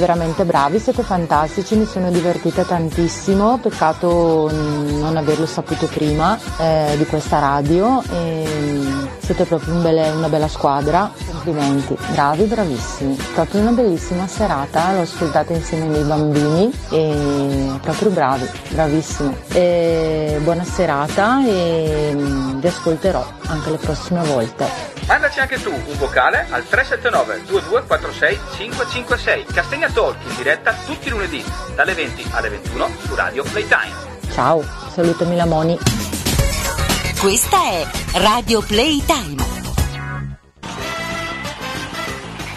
veramente bravi, siete fantastici, mi sono divertita tantissimo, peccato non averlo saputo prima eh, di questa radio e siete proprio un belle- una bella squadra, complimenti, bravi, bravissimi, proprio una bellissima serata, l'ho ascoltata insieme ai miei bambini e proprio bravi, bravissimi. E buona serata e mm, vi ascolterò anche le prossime volte. Mandaci anche tu un vocale al 379 2246 556 Castegna Talk in diretta tutti i lunedì dalle 20 alle 21 su Radio Playtime. Ciao, salutami la Moni. Questa è Radio Playtime.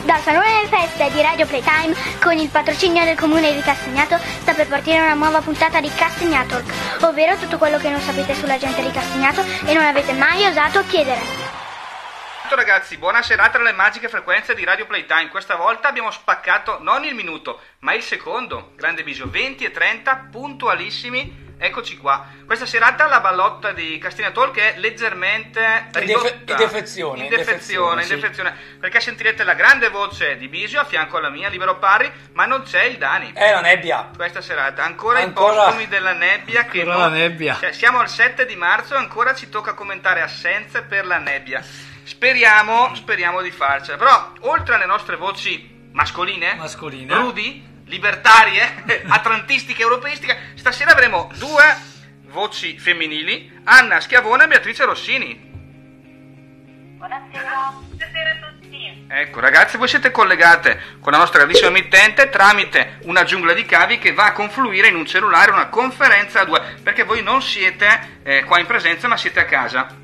Dal Salone delle Feste di Radio Playtime, con il patrocinio del Comune di Castagnato, sta per partire una nuova puntata di Castagnatalk, ovvero tutto quello che non sapete sulla gente di Castagnato e non avete mai osato chiedere. Ciao ragazzi, buona serata alle magiche frequenze di Radio Playtime. Questa volta abbiamo spaccato non il minuto, ma il secondo. Grande bisio, 20 e 30, puntualissimi. Eccoci qua. Questa serata la ballotta di Castina Talk è leggermente In ridotta. defe- in defezione, In defezione, in defezione, sì. Perché sentirete la grande voce di Bisio a fianco alla mia, libero pari, ma non c'è il Dani. È la nebbia. Questa serata, ancora, Ancora- i postumi della nebbia che Ancora non- la nebbia. Cioè, siamo al 7 di marzo e ancora ci tocca commentare assenze per la nebbia. Speriamo, speriamo di farcela. Però, oltre alle nostre voci mascoline, Mascoline. rudi, libertarie, atlantistiche, europeistiche, stasera avremo due voci femminili, Anna Schiavone e Beatrice Rossini. Buonasera. Buonasera a tutti. Ecco, ragazze, voi siete collegate con la nostra grandissima emittente tramite una giungla di cavi che va a confluire in un cellulare, una conferenza a due, perché voi non siete eh, qua in presenza, ma siete a casa.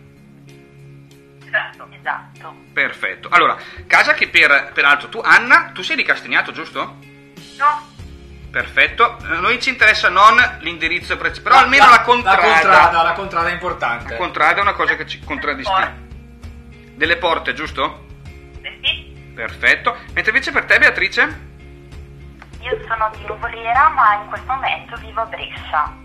Esatto. Esatto. Perfetto. Allora, casa che per, peraltro tu, Anna, tu sei di Castagnato, giusto? No. Perfetto. Eh, Noi ci interessa non l'indirizzo preciso, però almeno la, contrada. La contrada, la contrada è importante. La contrada è una cosa che ci contraddistingue. Delle porte, giusto? Sì. Perfetto. Mentre invece per te, Beatrice? Io sono di Nuvolera, ma in questo momento vivo a Brescia.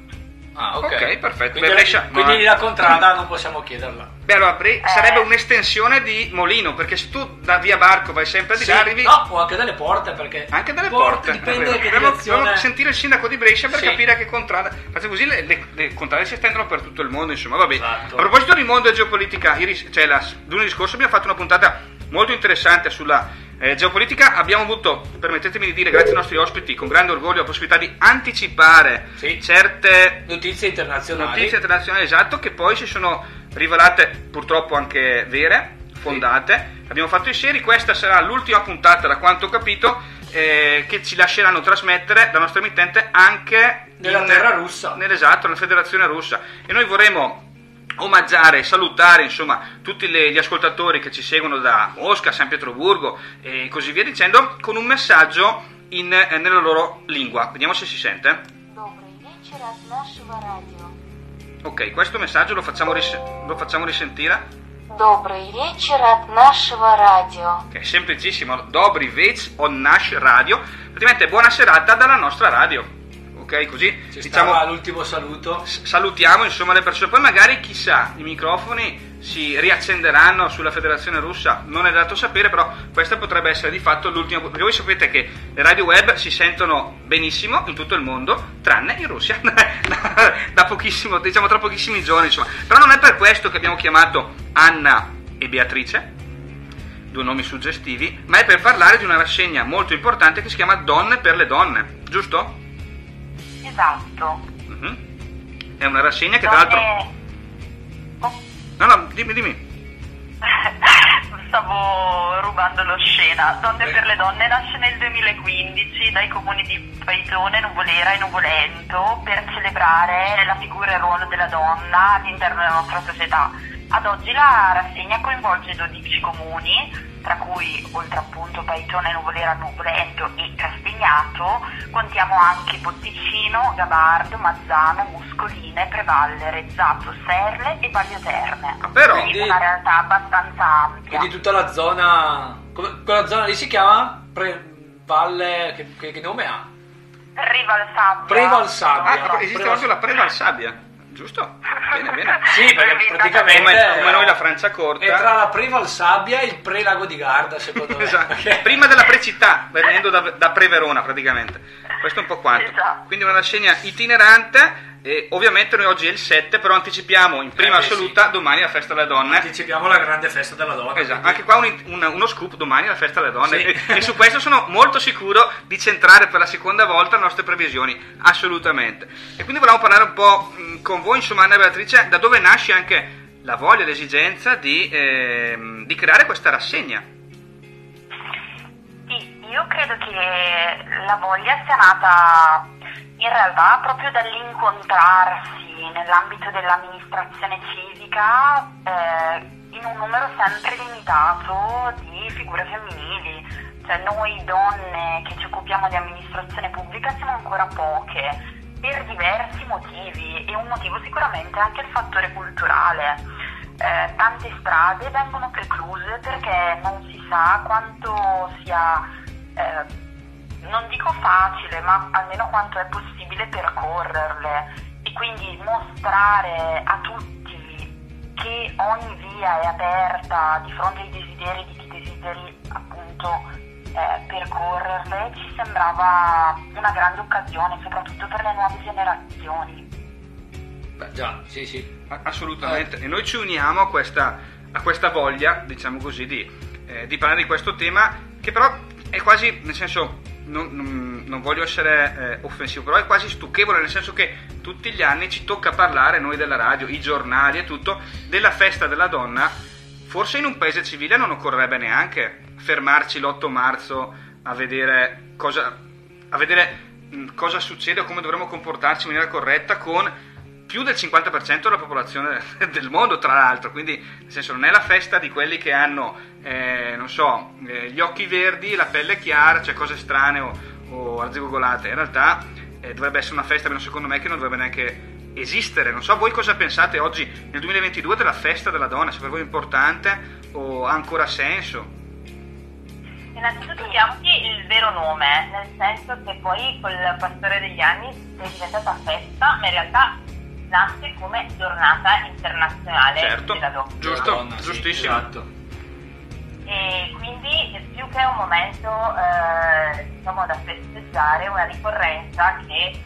Ah, ok. Ok, perfetto. Quindi, Beh, Brescia- quindi no. la contrada non possiamo chiederla. Beh, allora Bre- Eh. sarebbe un'estensione di Molino, perché se tu da via Barco vai sempre di Sì, là, arrivi No, o anche dalle porte perché... anche dalle porte. Dipende è vero. da che dovremmo sentire il sindaco di Brescia per Sì. capire che contrada. Infatti così le, le- le contrade si estendono per tutto il mondo, insomma, vabbè. Esatto. A proposito di mondo e geopolitica, ieri, cioè la, lunedì scorso abbiamo fatto una puntata molto interessante sulla eh, geopolitica. Abbiamo avuto, permettetemi di dire, grazie ai nostri ospiti, con grande orgoglio la possibilità di anticipare Sì. certe Notizie internazionali. notizie internazionali esatto che poi si sono rivelate purtroppo anche vere, fondate. Abbiamo fatto i seri, questa sarà l'ultima puntata da quanto ho capito eh, che ci lasceranno trasmettere la nostra emittente anche Nella terra russa. Nell'esatto, nella federazione russa. E noi vorremmo omaggiare, salutare insomma tutti le- gli ascoltatori che ci seguono da Mosca, San Pietroburgo e così via dicendo con un messaggio in- eh, nella loro lingua. Vediamo se si sente. Добрый вечер от нашего радио. Ok, questo messaggio lo facciamo, ris- lo facciamo risentire. Добрый вечер от нашего радио. che è semplicissimo, Dobri Vec on Nash Radio, praticamente buona serata dalla nostra radio, ok? Così Ci diciamo, l'ultimo saluto. salutiamo insomma le persone, poi magari chissà, i microfoni si riaccenderanno sulla federazione russa, non è dato sapere, però questa potrebbe essere di fatto l'ultima, perché voi sapete che le radio web si sentono benissimo in tutto il mondo, tranne in Russia, da pochissimo, diciamo tra pochissimi giorni, insomma, però non è per questo che abbiamo chiamato Anna e Beatrice, due nomi suggestivi, ma è per parlare di una rassegna molto importante che si chiama Donne per le donne, giusto? Esatto. Mhm. È una rassegna che tra l'altro... Donne... Oh, No, no, dimmi, dimmi. Stavo rubando lo scena. Donne per le donne nasce nel 2015 dai comuni di Paitone, Nuvolera e Nuvolento per celebrare la figura e il ruolo della donna all'interno della nostra società. Ad oggi la rassegna coinvolge 12 comuni, tra cui oltre appunto Paitone, Nuvolera, Nuvolento e Castagnato, contiamo anche Botticino, Gabardo, Mazzano, Muscoline, Prevalle, Rezzato, Serle e Baglio Terme. Ah, però- Quindi una realtà abbastanza ampia. Quindi tutta la zona... come- quella zona lì si chiama? Pre- Valle... Che, che- che nome ha? Prevalsabbia. Prevalsabbia. Ah, esiste proprio la Prevalsabbia, giusto? Bene, bene. Sì, perché praticamente... Come, come noi la Francia corta. È tra la Prevalsabbia e il Pre-Lago di Garda, secondo me. Esatto. Perché- Prima della precittà, venendo da, da Preverona praticamente. Questo è un po' quanto. Esatto. Quindi una rassegna itinerante. E ovviamente noi oggi è il 7, però anticipiamo in prima Eh, beh, assoluta domani la festa delle donne. Anticipiamo la grande festa della donna. Esatto, quindi- anche qua un- un- uno scoop domani la festa delle donne Sì. e, e su questo sono molto sicuro di centrare per la seconda volta le nostre previsioni, assolutamente. E quindi volevamo parlare un po' con voi, insomma Anna Beatrice, da dove nasce anche la voglia, l'esigenza di, ehm, di creare questa rassegna. Sì, io credo che la voglia sia nata in realtà proprio dall'incontrarsi nell'ambito dell'amministrazione civica eh, in un numero sempre limitato di figure femminili. Cioè noi donne che ci occupiamo di amministrazione pubblica siamo ancora poche per diversi motivi e un motivo sicuramente è anche il fattore culturale. Eh, tante strade vengono precluse perché non si sa quanto sia, eh, non dico facile, ma almeno quanto è possibile percorrerle e quindi mostrare a tutti che ogni via è aperta di fronte ai desideri di chi desideri appunto eh, percorrerle ci sembrava una grande occasione, soprattutto per le nuove generazioni. Beh, già, sì, sì. Assolutamente, e noi ci uniamo a questa, a questa voglia, diciamo così, di, eh, di parlare di questo tema che però è quasi, nel senso, non, non- non voglio essere eh, offensivo, però è quasi stucchevole, nel senso che tutti gli anni ci tocca parlare, noi della radio, i giornali e tutto, della festa della donna. Forse in un paese civile non occorrerebbe neanche fermarci l'8 marzo a vedere cosa, a vedere mh, cosa succede o come dovremmo comportarci in maniera corretta con più del 50% della popolazione del mondo, tra l'altro, quindi nel senso non è la festa di quelli che hanno, eh, non so, eh, gli occhi verdi, la pelle chiara, cioè cose strane o, o arzigogolate, in realtà eh, dovrebbe essere una festa, secondo me, che non dovrebbe neanche esistere. Non so voi cosa pensate oggi, nel 2022, della festa della donna, se per voi è importante o ha ancora senso? Innanzitutto diamoci il vero nome, nel senso che poi col passare degli anni è diventata festa, ma in realtà nasce come giornata internazionale Certo, della donna. giusto, Donna, sì, giustissimo. esatto. E quindi più che un momento eh, diciamo, da festeggiare, una ricorrenza che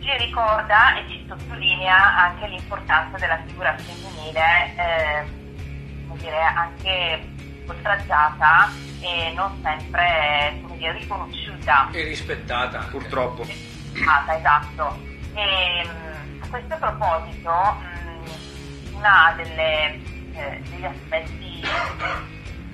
ci ricorda e ci sottolinea anche l'importanza della figura femminile, eh, come dire, anche oltraggiata e non sempre come dire, riconosciuta. E rispettata. Purtroppo. Ah, esatto. E, mh, a questo proposito, mh, una delle, eh, degli aspetti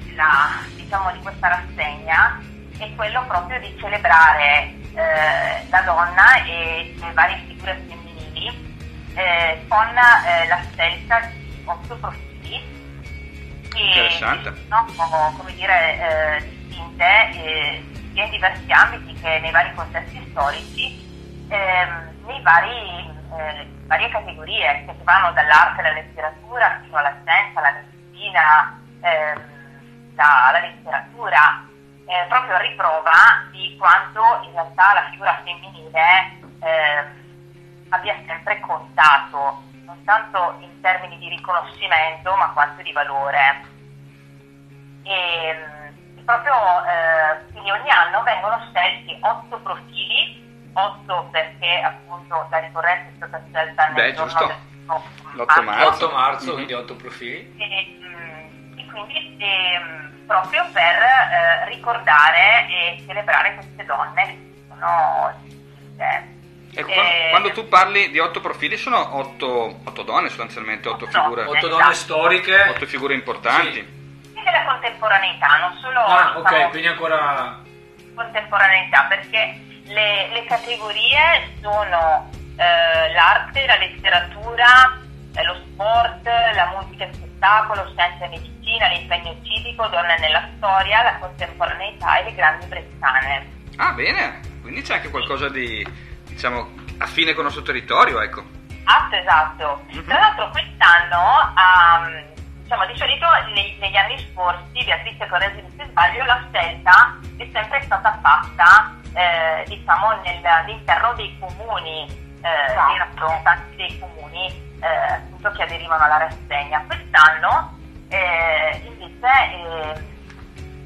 della- diciamo, di questa rassegna è quello proprio di celebrare eh, la donna e le varie figure femminili eh, con eh, la scelta di otto profili che sono come dire, eh, distinte sia in diversi ambiti che nei vari contesti storici, ehm, nei vari, eh, varie categorie che vanno dall'arte alla letteratura fino alla scienza, alla medicina, ehm, alla letteratura, eh, proprio a riprova di quanto in realtà la figura femminile ehm, abbia sempre contato, non tanto in termini di riconoscimento, ma quanto di valore. E, mm, proprio eh, quindi ogni anno vengono scelti otto profili, otto perché appunto la ricorrenza è stata scelta nel Beh, giorno giusto. del- L'8 marzo. 8 marzo, Mhm. quindi 8 profili. e, mm, e quindi ehm, proprio per eh, ricordare e celebrare queste donne che sono eh, Ecco, eh, quando, tu parli di otto profili sono otto, otto donne sostanzialmente, otto Otto figure. 8 donne storiche. otto figure importanti. e della contemporaneità, non solo Ah, ok, diciamo, quindi ancora... contemporaneità, perché le, le categorie sono eh, l'arte, la letteratura, eh, lo sport, la musica e spettacolo, scienza e medicina, l'impegno civico, donne nella storia, la contemporaneità e le grandi bresciane. Ah, bene, quindi c'è anche qualcosa di, diciamo, affine con il nostro territorio, ecco. Ah, esatto. Tra l'altro quest'anno, ehm, diciamo di solito nei- negli anni scorsi, Beatrice Corresi se sbaglio, la scelta è sempre stata fatta eh, diciamo nel- all'interno dei comuni, eh, dei rappresentanti dei comuni eh, appunto che aderivano alla rassegna. Quest'anno eh, invece eh,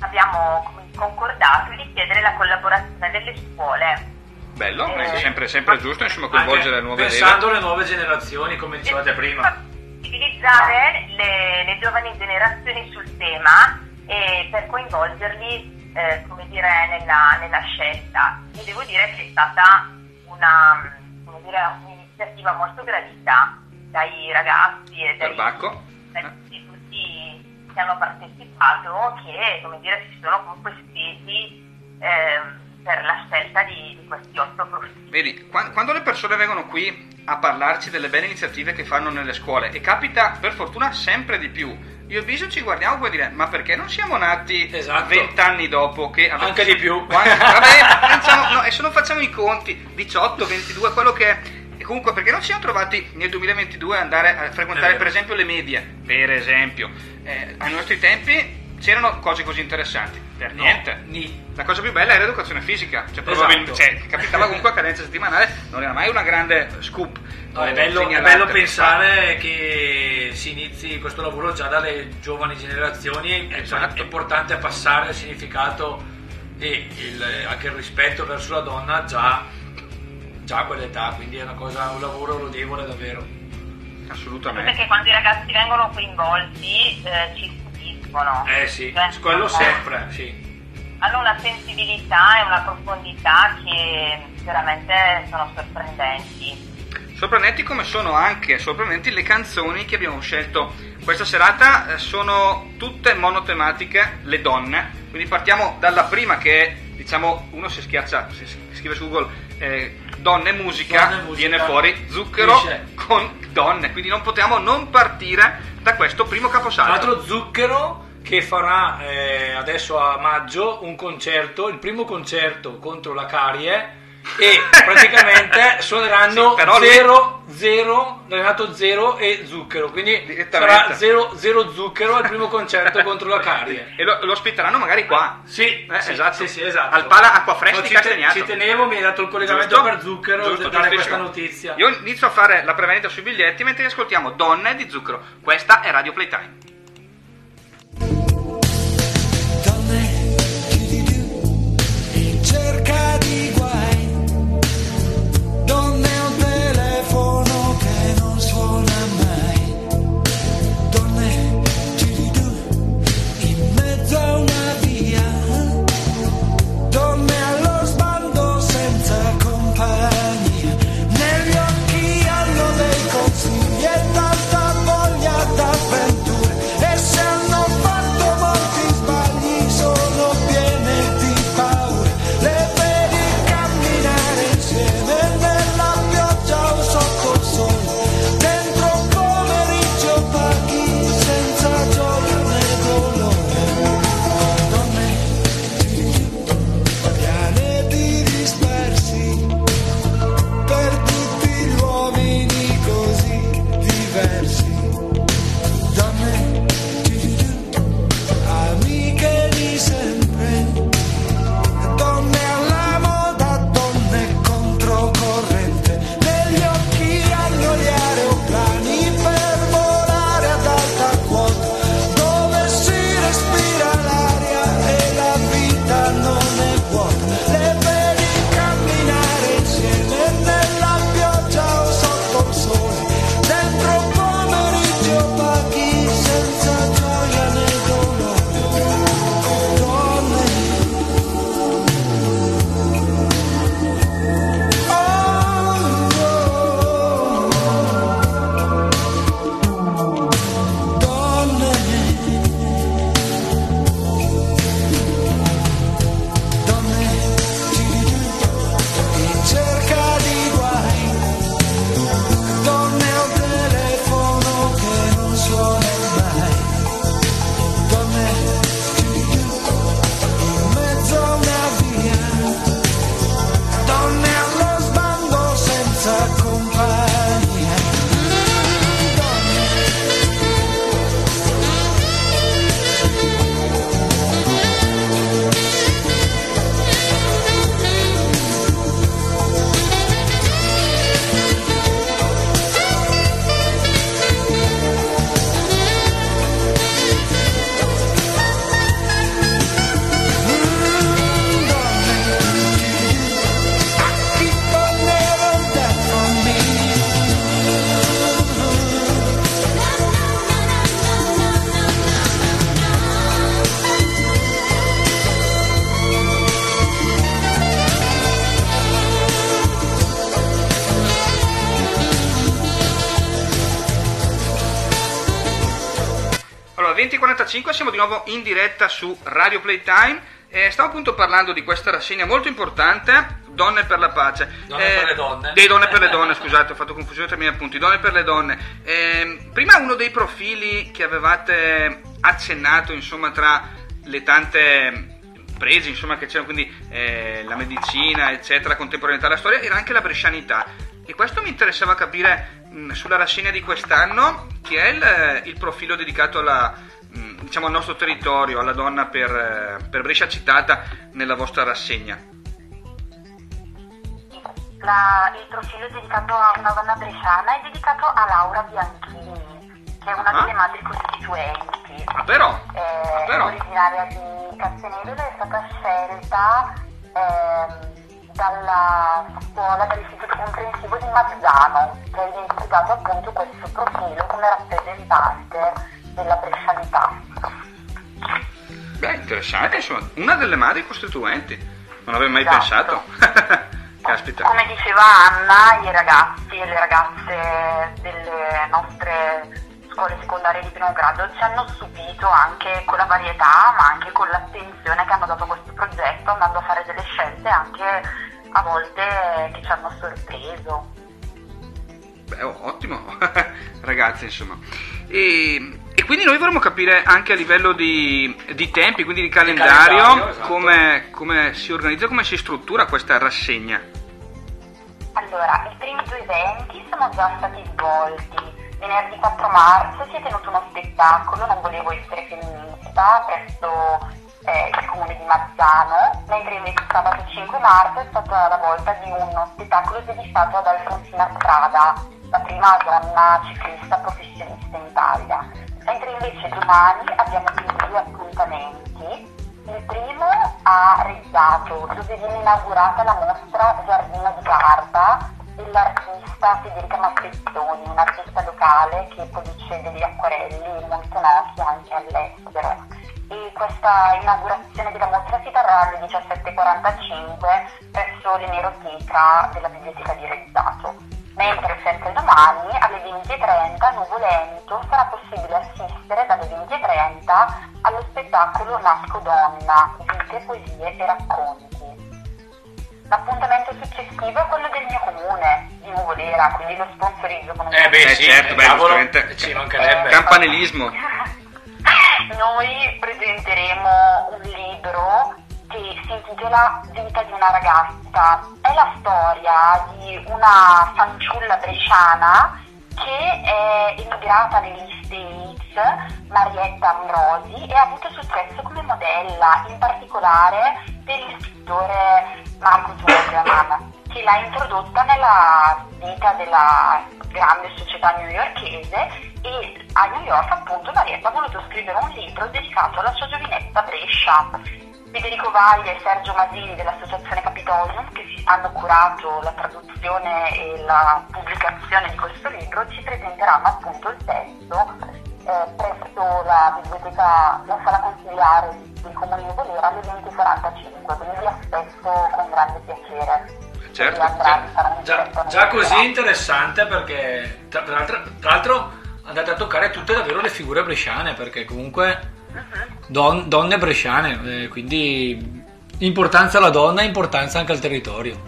abbiamo concordato di chiedere la collaborazione delle scuole. Bello, Eh, è sempre, sempre giusto, insomma, coinvolgere le nuove Pensando leve. alle nuove generazioni, come dicevate prima. Sensibilizzare le, le giovani generazioni sul tema e per coinvolgerli eh, come dire, nella, nella scelta. E devo dire che è stata una, dire, un'iniziativa molto gradita dai ragazzi e dai, dai istituti che hanno partecipato che come dire, si sono comunque spesi ehm, per la scelta di, di questi otto profili. Vedi, qua- quando le persone vengono qui a parlarci delle belle iniziative che fanno nelle scuole, e capita per fortuna sempre di più, io e Viso ci guardiamo e puoi dire, ma perché non siamo nati Esatto. vent'anni dopo? Che Anche di più. Quando- vabbè, pensiamo, no, e se non facciamo i conti, 18, 22, quello che è. E comunque, perché non ci siamo trovati nel 2022 ad andare a frequentare, per esempio, le medie? Per esempio, Eh, ai nostri tempi c'erano cose così interessanti. Per No, niente. ni. La cosa più bella era l'educazione fisica, cioè, Esatto. cioè, capitava comunque a cadenza settimanale, non era mai una grande scoop. No, è o bello, è bello pensare che si inizi questo lavoro già dalle giovani generazioni, è- Esatto. è importante passare il significato e il- anche il rispetto verso la donna già, già a quell'età, quindi è una cosa, un lavoro lodevole davvero. Assolutamente. Perché quando i ragazzi vengono coinvolti eh, ci stupiscono. Eh sì, Cioè, quello sempre, sì. Hanno una sensibilità e una profondità che veramente sono sorprendenti. Sorprendenti come sono anche sorprendenti le canzoni che abbiamo scelto questa serata, eh, sono tutte monotematiche, le donne, quindi partiamo dalla prima che è, diciamo, uno si schiaccia, si si scrive su Google eh, donne musica, Donne, musica, viene fuori zucchero finisce. con donne, quindi non potevamo non partire da questo primo caposaldo. l'altro Zucchero che farà eh, adesso a maggio un concerto, il primo concerto contro la carie e praticamente suoneranno Sì, però lui- 0, 0, Renato 0 e zucchero, quindi sarà 0, 0 zucchero al primo concerto contro la carie. E lo, lo ospiteranno magari qua. Sì, Eh, sì, esatto. sì, sì, esatto. Al Pala Acqua Fresca No, ci, te- ci tenevo, mi hai dato il collegamento Giusto? per zucchero Giusto, per dare giustissimo. questa notizia. Io inizio a fare la prevendita sui biglietti mentre ascoltiamo Donne di Zucchero. Questa è Radio Playtime. 20.45 siamo di nuovo in diretta su Radio Playtime. Eh, stavo appunto parlando di questa rassegna molto importante, Donne per la pace. Eh, Donne per le donne. Dei Donne per le donne, scusate, ho fatto confusione tra i miei appunti. Donne per le donne. Eh, prima uno dei profili che avevate accennato, insomma, tra le tante prese, insomma, che c'erano, quindi eh, la medicina, eccetera, la contemporaneità della storia, era anche la brescianità. E questo mi interessava capire mh, sulla rassegna di quest'anno, che è il, il profilo dedicato alla, diciamo, al nostro territorio, alla donna per, eh, per Brescia citata nella vostra rassegna. La- il profilo dedicato a una donna bresciana è dedicato a Laura Bianchini, che è una Ah. delle madri costituenti. Ah, però, È però. originaria di Castenello ed è stata scelta ehm, dalla scuola dell'Istituto Comprensivo di Mazzano, che ha identificato appunto questo profilo come rappresentante della brescianità. Beh, interessante, insomma, una delle madri costituenti. Non avevo mai Esatto. pensato. Caspita. Come diceva Anna, i ragazzi e le ragazze delle nostre scuole secondarie di primo grado ci hanno stupito anche con la varietà, ma anche con l'attenzione che hanno dato a questo progetto, andando a fare delle scelte anche a volte che ci hanno sorpreso. Beh, ottimo, ragazzi, insomma. E quindi noi vorremmo capire anche a livello di, di tempi, quindi di calendario, calendario, esatto. come, come si organizza, come si struttura questa rassegna. Allora, i primi due eventi sono già stati svolti. Venerdì 4 marzo si è tenuto uno spettacolo, non volevo essere femminista, presso eh, il comune di Mazzano, mentre invece sabato 5 marzo è stata la volta di uno spettacolo dedicato ad Alfonsina Strada, la prima donna ciclista professionista in Italia. Mentre invece domani abbiamo quindi due appuntamenti. Il primo a Rezzato, dove viene inaugurata la mostra Giardino di Garda dell'artista Federica Macchettoni, un'artista locale che produce degli acquarelli molto noti anche all'estero. E questa inaugurazione della mostra si terrà alle 17.45 presso l'emeroteca della biblioteca di Rezzato. Mentre sempre domani alle 20.30 Nuvolento sarà possibile assistere dalle 20.30 allo spettacolo Nasco Donna, vite, poesie e racconti. L'appuntamento successivo è quello del mio comune, di Nuvolera, quindi lo sponsorizzo con un Eh beh, Eh, sì, certo, beh, giustamente. ci mancherebbe. Campanilismo. Noi presenteremo un libro che si intitola Vita di una ragazza. È la storia di una fanciulla bresciana che è emigrata negli States, Marietta Ambrosi, e ha avuto successo come modella, in particolare per il pittore Marco Zuckerman, che l'ha introdotta nella vita della grande società newyorkese e a New York appunto Marietta ha voluto scrivere un libro dedicato alla sua giovinezza Brescia. Federico Vaglia e Sergio Masini dell'associazione Capitolium che hanno curato la traduzione e la pubblicazione di questo libro ci presenteranno appunto il testo eh, presso la biblioteca, la sala consigliare del comune di Volera alle 20.45 quindi vi aspetto con grande piacere. Certo, andrà- Già, evento già molto così interessante perché tra, tra l'altro andate a toccare tutte davvero le figure bresciane perché comunque don- donne bresciane, eh, quindi importanza alla donna e importanza anche al territorio.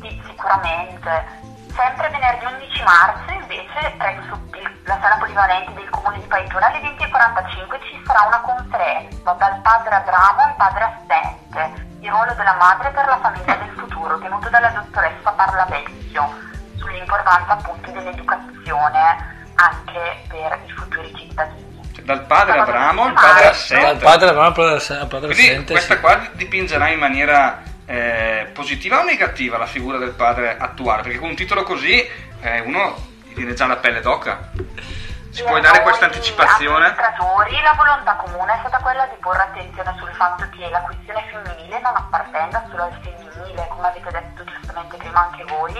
Sì, sicuramente. Sempre venerdì 11 marzo invece presso la sala polivalente del comune di Paitona alle 20.45 ci sarà una conferenza dal padre Abramo al padre Assente, il ruolo della madre per la famiglia del futuro, tenuto dalla dottoressa Parlavecchio, sull'importanza appunto dell'educazione anche per i Dal padre Abramo al padre Dal Assente. padre al padre Ass- al padre Quindi Assente, questa sì. qua dipingerà in maniera eh, positiva o negativa la figura del padre attuale? Perché con un titolo così eh, uno gli viene già la pelle d'oca. Ci puoi dare questa anticipazione? la volontà comune è stata quella di porre attenzione sul fatto che la questione femminile non appartenga solo al femminile, come avete detto giustamente prima anche voi,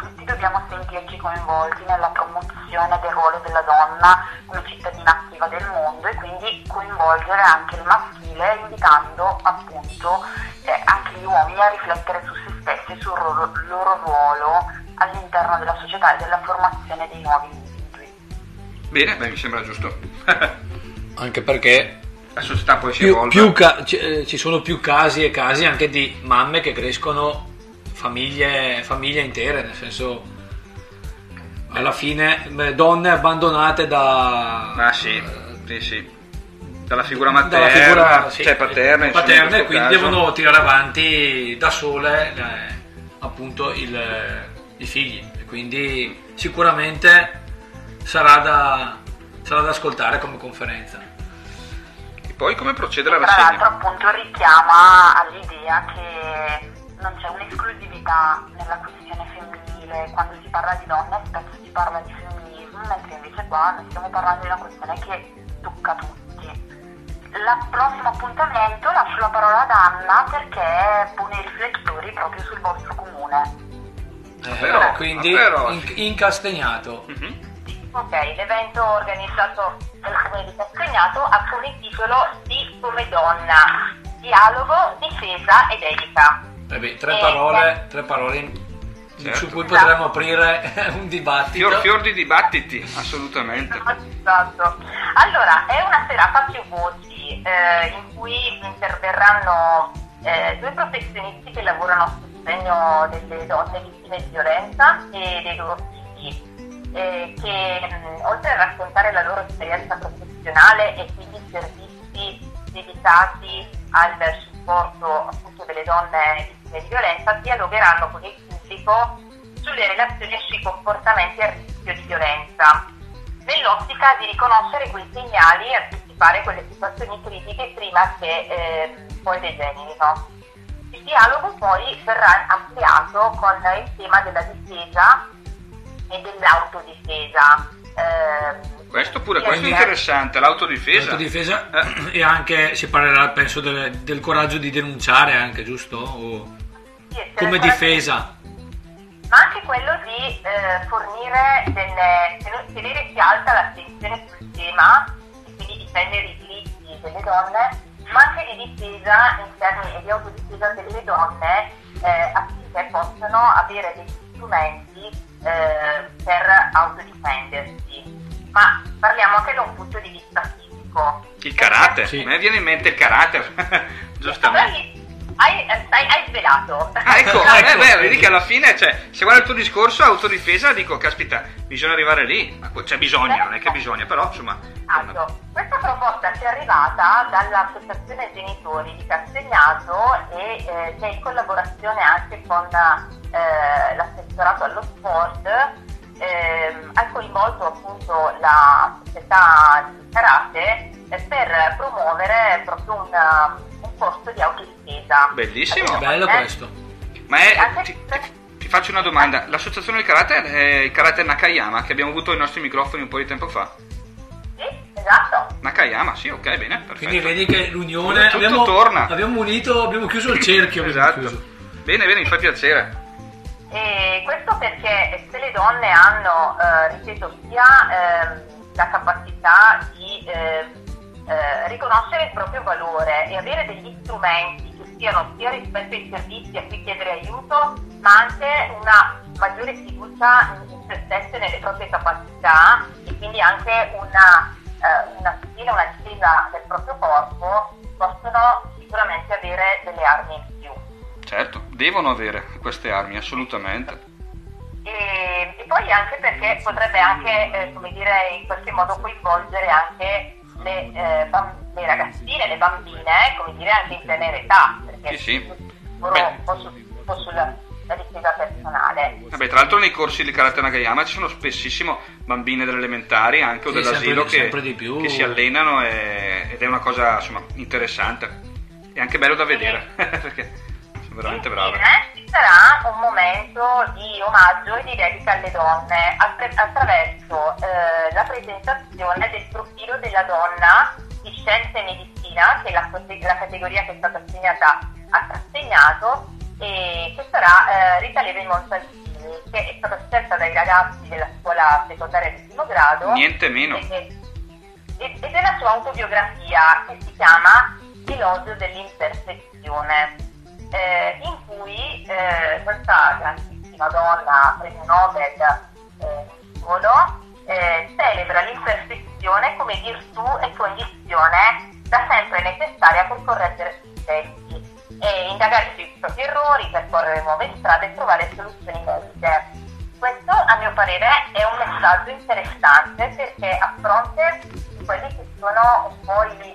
tutti dobbiamo sentirci coinvolti nella promozione del ruolo della donna come cittadina attiva del mondo e quindi coinvolgere anche il maschile invitando appunto eh, anche gli uomini a riflettere su se stessi e sul loro, loro ruolo all'interno della società e della formazione dei nuovi individui. Bene, beh, mi sembra giusto. Anche perché La società poi si più, evolve. più ca- ci, eh, ci sono più casi e casi anche di mamme che crescono famiglie, famiglie intere, nel senso alla fine donne abbandonate da, Ah sì, sì, sì. Dalla figura materna, dalla figura sì, cioè paterna, insomma, paterna, e quindi caso. devono tirare avanti da sole eh, appunto il- i figli e quindi sicuramente sarà da, sarà da ascoltare come conferenza E poi come procede la Tra l'altro rassegna? appunto richiama all'idea che non c'è un'esclusività nella questione femminile, quando si parla di donne spesso si parla di femminismo, mentre invece qua noi stiamo parlando di una questione che tocca tutti. Il prossimo appuntamento lascio la parola ad Anna perché pone i riflettori proprio sul vostro comune. Eh, Però, quindi però, in- sì. incastagnato Mhm. Ok, l'evento organizzato dal Comune di Castagnato ha come titolo Di come donna, dialogo, difesa ed etica. Vabbè, tre Eh, parole, tre parole in- Certo. su cui potremmo aprire un dibattito. Fior, fior di dibattiti, assolutamente. Esatto. Allora, è una serata a più voti eh, in cui interverranno eh, due professionisti che lavorano a sostegno delle donne vittime di violenza e dei loro figli, eh, che mh, oltre a raccontare la loro esperienza professionale e quindi i servizi dedicati al supporto appunto delle donne vittime di violenza, dialogheranno con il pubblico sulle relazioni e sui comportamenti a rischio di violenza, nell'ottica di riconoscere quei segnali e anticipare quelle situazioni critiche prima che eh, poi degenerino. Il dialogo poi verrà ampliato con il tema della difesa e dell'autodifesa. Eh, Questo pure, questo è eh, interessante, l'autodifesa. L'autodifesa e anche si parlerà penso del, del coraggio di denunciare anche, giusto? O come difesa. Ma anche quello di eh, fornire delle, ten- tenere più alta l'attenzione sul tema e quindi difendere i diritti delle donne, ma anche di difesa in termini e di autodifesa delle donne eh, affinché possano avere degli strumenti eh, per autodifendersi. Ma parliamo anche da un punto di vista fisico. Il karate, Sì. a me viene in mente il karate, giustamente. Hai, hai, hai svelato. Ah, ecco, eh, beh, vedi che alla fine, cioè, se guarda il tuo discorso autodifesa, dico, caspita, bisogna arrivare lì. Cioè, bisogna, non è che bisogna, però, insomma. Esatto. Questa proposta ci è arrivata dall'Associazione Genitori di Castagnato e eh, che in collaborazione anche con eh, l'assessorato allo sport ehm, ha coinvolto appunto la società di karate eh, per promuovere proprio un, un corso di autodifesa. Bellissimo. Bello Eh, questo. Ma è, ti, ti- ti faccio una domanda. L'associazione del karate è il karate Nakayama, che abbiamo avuto ai nostri microfoni un po' di tempo fa. Esatto. Nakayama, sì, ok, bene, perfetto. Quindi vedi che l'unione Tutto abbiamo, torna. abbiamo unito, abbiamo chiuso il cerchio. Esatto. chiuso. Bene, bene, mi fa piacere. E questo perché se le donne hanno, eh, ripeto, sia ehm, la capacità di ehm, eh, riconoscere il proprio valore e avere degli strumenti che siano sia rispetto ai servizi a cui chiedere aiuto, ma anche una maggiore fiducia in se stesse nelle proprie capacità e quindi anche una, eh, una stima, una difesa del proprio corpo, possono sicuramente avere delle armi. Certo, devono avere queste armi, assolutamente. E, e poi anche perché potrebbe anche, eh, come dire, in qualche modo coinvolgere anche le, eh, bam- le ragazzine, le bambine, come dire, anche in tenera età, perché Sì, sì. loro Beh. un po' su- un po' sulla la difesa personale. Vabbè, tra l'altro nei corsi di karate Nakayama ci sono spessissimo bambine delle elementari anche o Sì, dell'asilo sempre- che, sempre che si allenano e- ed è una cosa insomma interessante e anche bello da vedere perché veramente brave. Infine, ci sarà un momento di omaggio e di dedica alle donne attra- attraverso eh, la presentazione del profilo della donna di scienze e medicina, che è la, la categoria che è stata assegnata a Castagnato, e che sarà eh, Rita Levi Montalcini, che è stata scelta dai ragazzi della scuola secondaria di primo grado. Niente meno. E- e- ed è la sua autobiografia che si chiama Elogio dell'imperfezione, eh, in cui eh, questa grandissima donna, premio Nobel eh, solo, eh, celebra l'imperfezione come virtù e condizione da sempre necessaria per correggere se stessi e indagare sui propri errori, percorrere nuove strade e trovare soluzioni mediche. Questo, a mio parere, è un messaggio interessante perché a fronte di quelli che sono un po' i,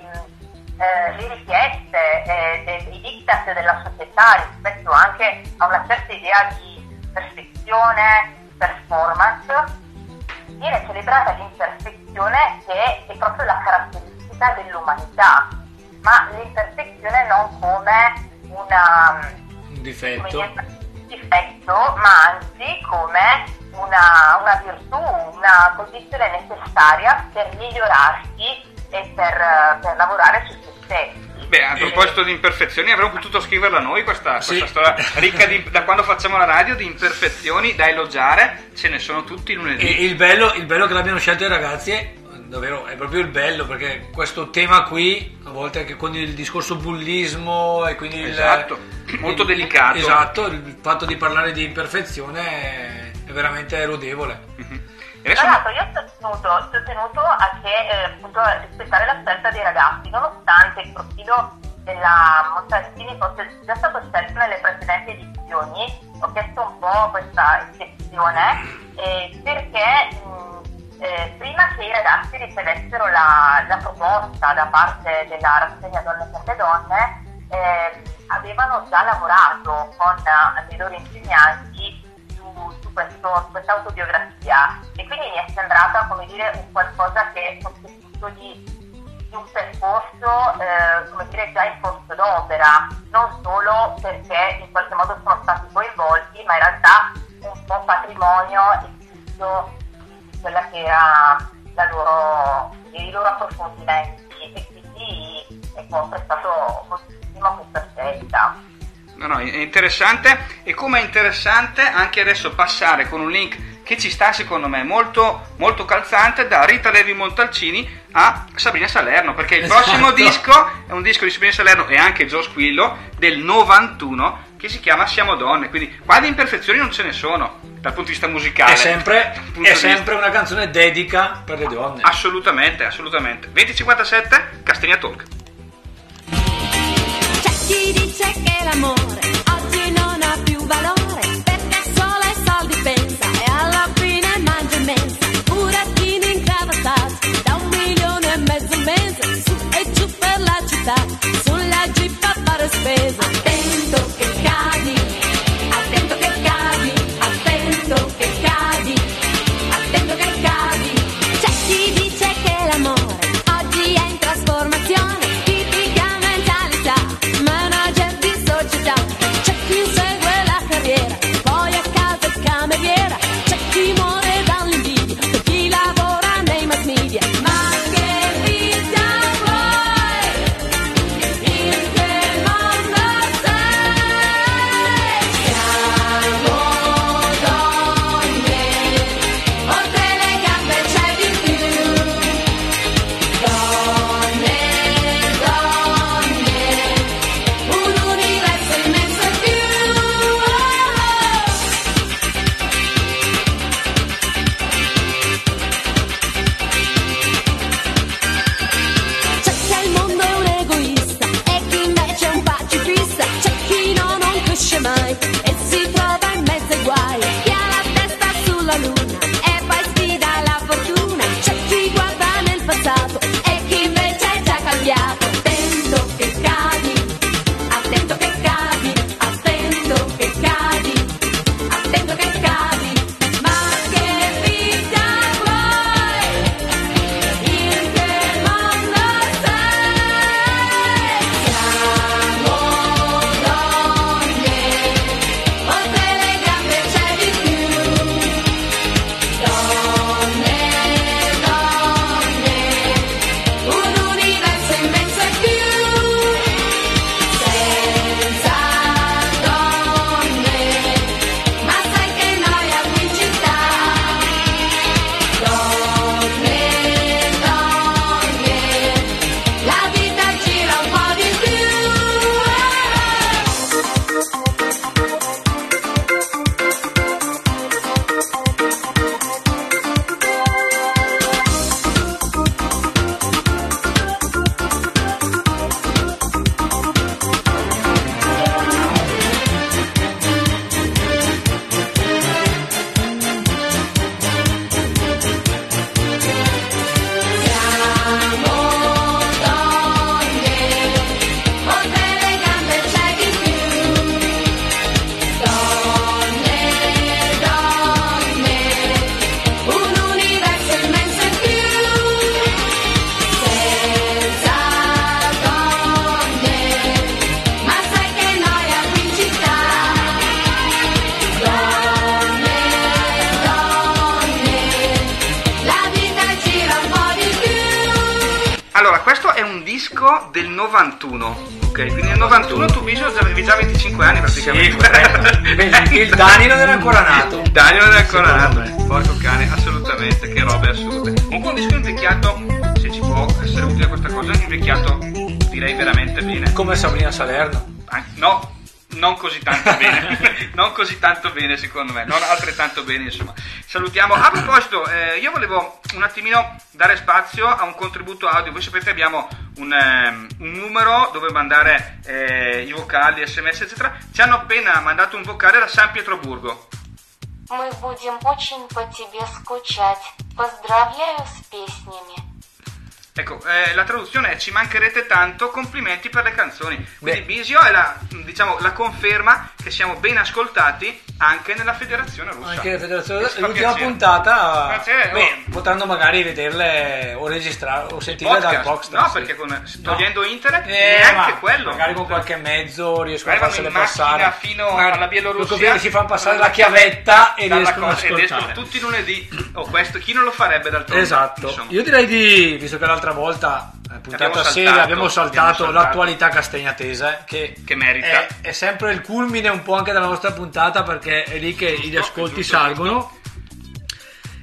eh, le richieste eh, dei diktat della società rispetto anche a una certa idea di perfezione, performance, viene celebrata l'imperfezione che è proprio la caratteristica dell'umanità, ma l'imperfezione non come una Un come difetto. un difetto, ma anzi come una, una virtù, una condizione necessaria per migliorarsi e per, per lavorare su se stessi. Beh, a proposito di imperfezioni, avremmo potuto scriverla noi questa, Sì. questa storia ricca di, da quando facciamo la radio di imperfezioni da elogiare, ce ne sono tutti i E lunedì. il bello, il bello che l'abbiano scelto i ragazzi è, davvero, è proprio il bello perché questo tema qui, a volte anche con il discorso bullismo e quindi il- Esatto, molto delicato. Esatto, il fatto di parlare di imperfezione è, è veramente lodevole. Adesso Tra l'altro io ho tenuto, ho tenuto a, che, eh, appunto, rispettare la scelta dei ragazzi, nonostante il profilo della Montalcini fosse già stato scelto nelle precedenti edizioni, ho chiesto un po' questa eccezione eh, perché mh, eh, prima che i ragazzi ricevessero la, la proposta da parte della rassegna Donne per le Donne, eh, avevano già lavorato con i loro insegnanti questo- su questa autobiografia. E quindi mi è sembrata come dire un qualcosa che fosse frutto di, di un percorso eh, come dire già in corso d'opera, non solo perché in qualche modo sono stati coinvolti, ma in realtà un po' patrimonio e frutto di quella che era la loro, i loro approfondimenti. E quindi è stato moltissimo questa scelta. No, no, è interessante e come è interessante anche adesso passare con un link che ci sta secondo me molto, molto calzante da Rita Levi Montalcini a Sabrina Salerno perché il Esatto. prossimo disco è un disco di Sabrina Salerno e anche Gio Squillo del 91 che si chiama Siamo Donne quindi qua di imperfezioni non ce ne sono dal punto di vista musicale È sempre, è sempre una canzone dedica per le donne. Assolutamente, assolutamente. 2057, Castagna Talk. Chi dice che l'amore oggi non ha più valore? Perché solo ai soldi pensa e alla fine mangia mensa. Burattini incravastati da un milione e mezzo al mese su e giù per la città sulla jeep a fare spesa Allora, questo è un disco del 91. Ok, quindi nel 91 tu Biso avevi già 25 anni praticamente. Sì, il Dani non era ancora nato. Il Dani non era ancora nato. Porco cane, assolutamente, che robe assurde. Comunque un disco invecchiato, se ci può essere utile questa cosa, invecchiato direi veramente bene. Come Sabrina Salerno. Ah, No, non così tanto bene, non così tanto bene secondo me, non altrettanto bene insomma. Salutiamo. A proposito, eh, io volevo un attimino dare spazio a un contributo audio. Voi sapete abbiamo un, ehm, un numero dove mandare eh, i vocali, sms eccetera. Ci hanno appena mandato un vocale da San Pietroburgo. Мы будем очень по тебе скучать. Поздравляю с песнями. Ecco, eh, la traduzione è ci mancherete tanto, complimenti per le canzoni. Quindi Bisio è la, diciamo, la conferma che siamo ben ascoltati anche nella federazione russa. Anche la federazione fa l'ultima piacere. puntata Grazie, beh, oh. potranno magari vederle o registrare o sentirle dal Podcast. podcast. No, sì. perché con, togliendo internet Eh, neanche ma quello. Magari con qualche mezzo riescono a farsele passare. fino Magari alla Bielorussia. si fanno passare la chiavetta e riescono ad cosa- escono ascoltare. tutti i lunedì. Oh, questo, chi non lo farebbe d'altronde? Esatto. Insomma. Io direi di, visto che l'altra volta, eh, puntata Abbiamo seria, saltato, abbiamo saltato abbiamo l'attualità castagnatese, che, Che merita. È, è sempre il culmine un po' anche della nostra puntata, perché è lì che gli ascolti giusto, salgono.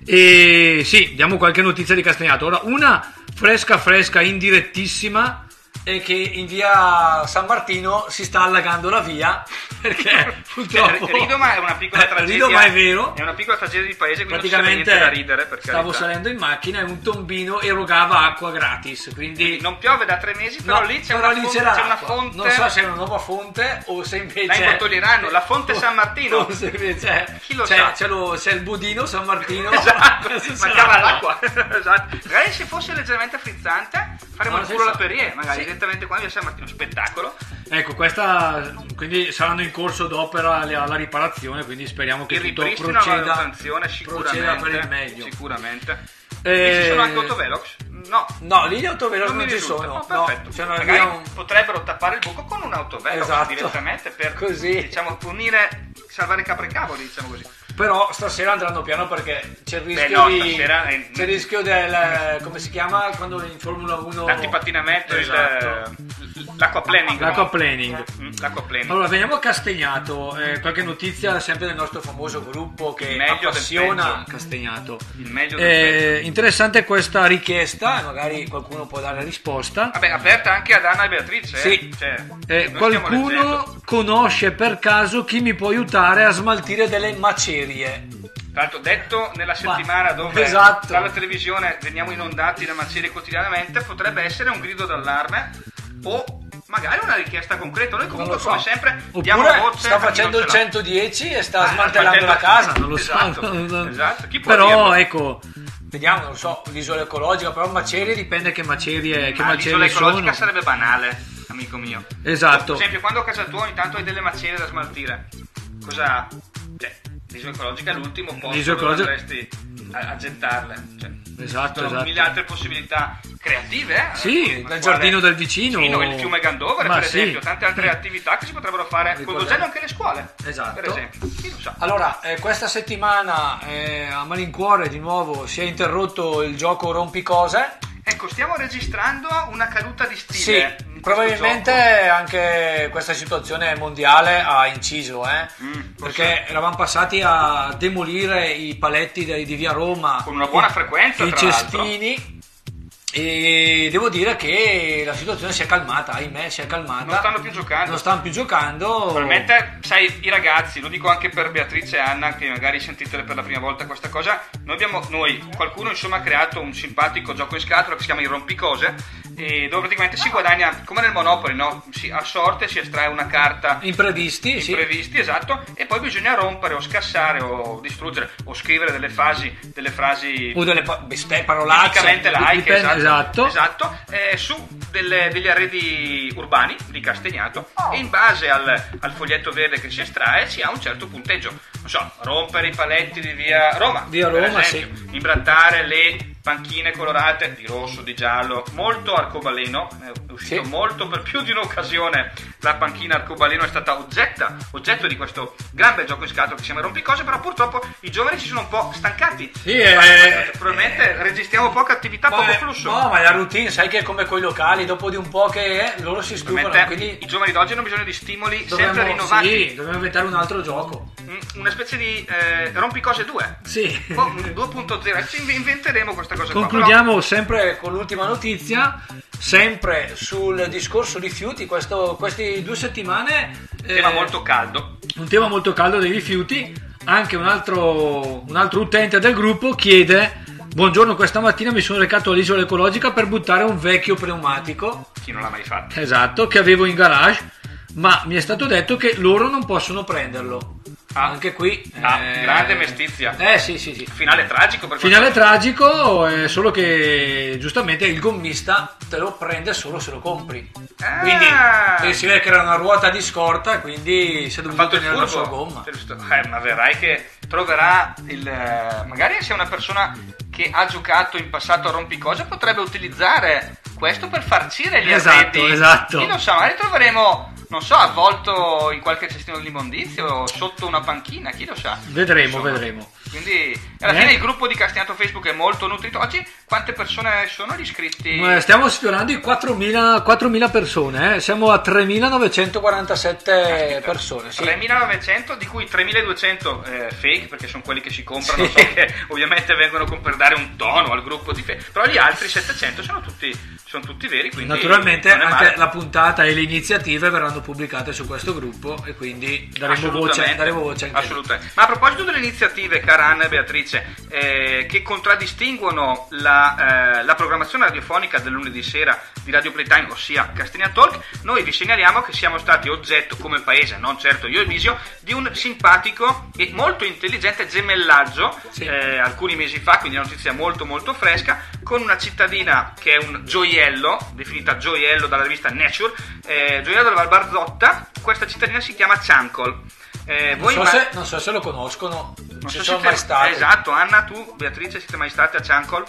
E sì, diamo qualche notizia di Castagnato. Ora, una fresca fresca, indirettissima, è che in via San Martino si sta allagando la via, perché purtroppo... Cioè, rido ma è una piccola Eh, tragedia. rido, ma è vero. È una piccola tragedia di paese, quindi non c'è Praticamente niente da ridere per stavo carità. salendo in macchina e un tombino erogava acqua gratis, quindi Non piove da tre mesi, però No, lì c'è, però una, lì fonte, c'è una fonte. Non so se è una nuova fonte o se invece La imbottoglieranno, la fonte San Martino. o se invece Chi lo c'è, sa? c'è, lo- c'è il budino San Martino. Esatto, mancava l'acqua. esatto. Magari se fosse leggermente frizzante, faremo Non il culo alla Perie, magari Sì. Direttamente qua via San Martino, spettacolo. Ecco, questa quindi saranno in corso d'opera la, la riparazione, quindi speriamo che Il tutto proceda, proceda sicuramente. per il meglio. Sicuramente. Eh, Lì ci sono anche autovelox? No. No, lì gli autovelox non, mi ci risulta. sono. Oh, no, perfetto. c'è una Magari un- potrebbero tappare il buco con un autovelox Esatto. direttamente per Così. diciamo unire salvare capre e cavoli, diciamo così. Però stasera andranno piano perché c'è il rischio no, di stasera è- c'è il rischio del come si chiama quando in Formula 1 L'antipattinamento, il- Esatto. L'acquaplaning. L'acquaplaning. Mm, L'acquaplaning. Allora, veniamo a Castagnato, eh, qualche notizia sempre del nostro famoso gruppo che meglio appassiona peggio. Castagnato. Il meglio del Eh, interessante questa richiesta, magari qualcuno può dare risposta. Vabbè, aperta anche ad Anna e Beatrice. Sì. Eh? Cioè, Eh, qualcuno conosce per caso chi mi può aiutare a smaltire delle macerie? Tra l'altro, detto nella settimana dove esatto. dalla televisione veniamo inondati da macerie quotidianamente, potrebbe essere un grido d'allarme o magari una richiesta concreta. Noi comunque, so. come sempre, diamo Oppure voce sta facendo il ce l'ha. 110 e sta Ah, smantellando la casa, non lo Esatto, so. esatto. Chi può Però dirlo? ecco, vediamo, non so, l'isola ecologica, però macerie dipende che macerie, che Ma macerie l'isola ecologica sono. sarebbe banale, amico mio. Esatto. Per esempio, quando a casa tua ogni tanto hai delle macerie da smaltire, cosa... Cioè, l'isola ecologica è l'ultimo posto dove ecologica- andresti a, a gettarle. Cioè, Esatto, sono esatto. mille altre possibilità creative. eh, Sì, con dal giardino del vicino. Sì, no, il fiume Gandovere, Ma per sì. esempio, tante altre attività che si potrebbero fare, Ricordiamo. coinvolgendo anche le scuole. Esatto. Per esempio, chi lo sa. Allora, eh, questa settimana eh, a malincuore di nuovo si è interrotto il gioco Rompicose. Ecco, stiamo registrando una caduta di Sì, stile. questo probabilmente anche questa situazione mondiale ha inciso, eh? Mm, perché eravamo passati a demolire i paletti di, di via Roma Con una buona frequenza, i tra l'altro. E devo dire che la situazione si è calmata, ahimè, si è calmata. Non stanno più giocando. Non stanno più giocando. Probabilmente, sai, i ragazzi, lo dico anche per Beatrice e Anna, che magari sentite per la prima volta questa cosa, noi abbiamo, noi, qualcuno insomma ha creato un simpatico gioco in scatola che si chiama il rompicose, e dove praticamente si guadagna, come nel Monopoli, no? Si- a sorte si estrae una carta Imprevisti, sì. imprevisti, esatto, e poi bisogna rompere o scassare o distruggere o scrivere delle fasi, delle frasi O delle pa- beste, parolacce. tipicamente laiche, esatto, esatto. esatto, eh, su delle- degli arredi urbani di Castagnato e in base al, al foglietto verde che si estrae si ha un certo punteggio. Non so, rompere i paletti di via Roma, Via Roma, esempio, imbrattare le panchine colorate di rosso, di giallo, molto arcobaleno, è uscito Sì. molto per più di un'occasione la panchina arcobaleno è stata oggetta, oggetto di questo gran bel gioco in scatola che si chiama Rompicose, però purtroppo i giovani si sono un po' stancati. Sì, eh, probabilmente registriamo poca attività, Ma poco flusso. No, ma la routine, sai che è come con i locali, dopo di un po' che eh, loro si stufano, quindi I giovani d'oggi hanno bisogno di stimoli sempre dobbiamo, rinnovati. sì, dobbiamo inventare un altro gioco. Mm, Una specie di eh, rompicose 2. Sì. Oh, 2.0. Adesso inv- inventeremo questa cosa qua. Concludiamo sempre con l'ultima notizia, sempre sul discorso rifiuti, questo, queste due settimane... Però, tema eh, molto caldo. un tema molto caldo dei rifiuti, anche un altro, un altro utente del gruppo chiede Buongiorno, questa mattina mi sono recato all'isola ecologica per buttare un vecchio pneumatico, Chi non l'ha mai fatto? esatto, che avevo in garage, ma mi è stato detto che loro non possono prenderlo. Anche qui. Ah, eh, grande mestizia. Eh sì, sì, sì. Finale tragico per Finale quanto- tragico, eh, solo che giustamente il gommista te lo prende solo se lo compri. Ah. Quindi eh, si vede che era una ruota di scorta, quindi si è dovuto tenere la sua gomma. Eh, ma vedrai che troverà il. eh, magari se una persona che ha giocato in passato a rompicosa potrebbe utilizzare questo per farcire gli Esatto, arredi. esatto. Chi lo sa, magari troveremo, non so, avvolto in qualche cestino di immondizio o sotto una panchina, chi lo sa. Vedremo, Insomma, vedremo. Quindi alla Eh? fine il gruppo di Castagnato Facebook è molto nutrito. Oggi quante persone sono gli iscritti? Eh, Stiamo sfiorando i 4.000, 4.000 persone, eh. siamo a 3.947 persone. Sì. 3.900 di cui 3.200 eh, fake perché sono quelli che si comprano Sì. so che ovviamente vengono per dare un tono al gruppo di fake però gli altri 700 sono tutti, sono tutti veri quindi Naturalmente anche la puntata e le iniziative verranno pubblicate su questo gruppo e quindi daremo voce, daremo voce anche lì. Assolutamente. Ma a proposito delle iniziative, cara Anna e Beatrice, eh, che contraddistinguono la, eh, la programmazione radiofonica del lunedì sera di Radio Playtime, ossia Castagna Talk, noi vi segnaliamo che siamo stati oggetto come paese, non certo io e Visio, di un simpatico e molto intelligente gemellaggio eh, alcuni mesi fa, quindi una notizia molto molto fresca, con una cittadina che è un gioiello, definita gioiello dalla rivista Nature, eh, gioiello della Val Barzotta, questa cittadina si chiama Ciancol. Eh, Non so, ma- se, non so se lo conoscono, non ci so sono se mai stati. Esatto, Anna, tu, Beatrice, siete mai state a Ciancol?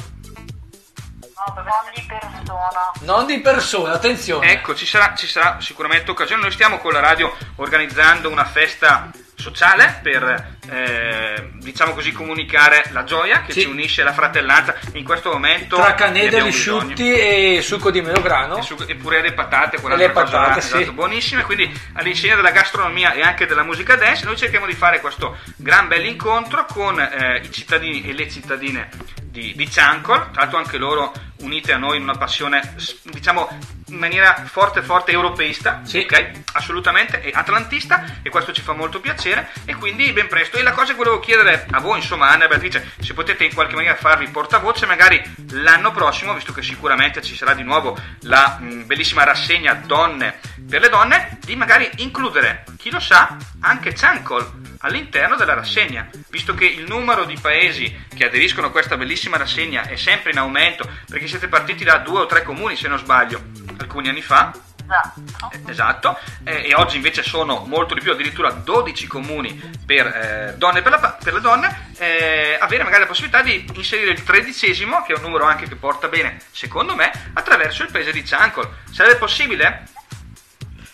non di persona. Non di persona, attenzione. Ecco, ci sarà, ci sarà sicuramente occasione. Noi stiamo con la radio organizzando una festa sociale per, eh, diciamo così, comunicare la gioia che Sì. ci unisce la fratellanza. In questo momento Tra abbiamo asciutti e succo di melograno. E, su- e pure le patate, quella le cosa patate, esatto, sì. buonissime. Quindi all'insegna della gastronomia e anche della musica dance, noi cerchiamo di fare questo gran bel incontro con eh, i cittadini e le cittadine di, di Ciancol, tra l'altro anche loro unite a noi in una passione, diciamo, in maniera forte forte europeista, ok? Assolutamente, e atlantista, e questo ci fa molto piacere, e quindi ben presto. E la cosa che volevo chiedere a voi, insomma, Anna e Beatrice, se potete in qualche maniera farvi portavoce, magari l'anno prossimo, visto che sicuramente ci sarà di nuovo la mh, bellissima rassegna Donne per le donne, di magari includere, chi lo sa, anche Ciancol all'interno della rassegna, visto che il numero di paesi che aderiscono a questa bellissima rassegna è sempre in aumento, perché siete partiti da due o tre comuni, se non sbaglio, alcuni anni fa. Eh, Esatto, eh, e oggi invece sono molto di più, addirittura 12 comuni per, eh, donne per, la per le donne, eh, avere magari la possibilità di inserire il tredicesimo, che è un numero anche che porta bene, secondo me, attraverso il paese di Ciancol. Sarebbe possibile?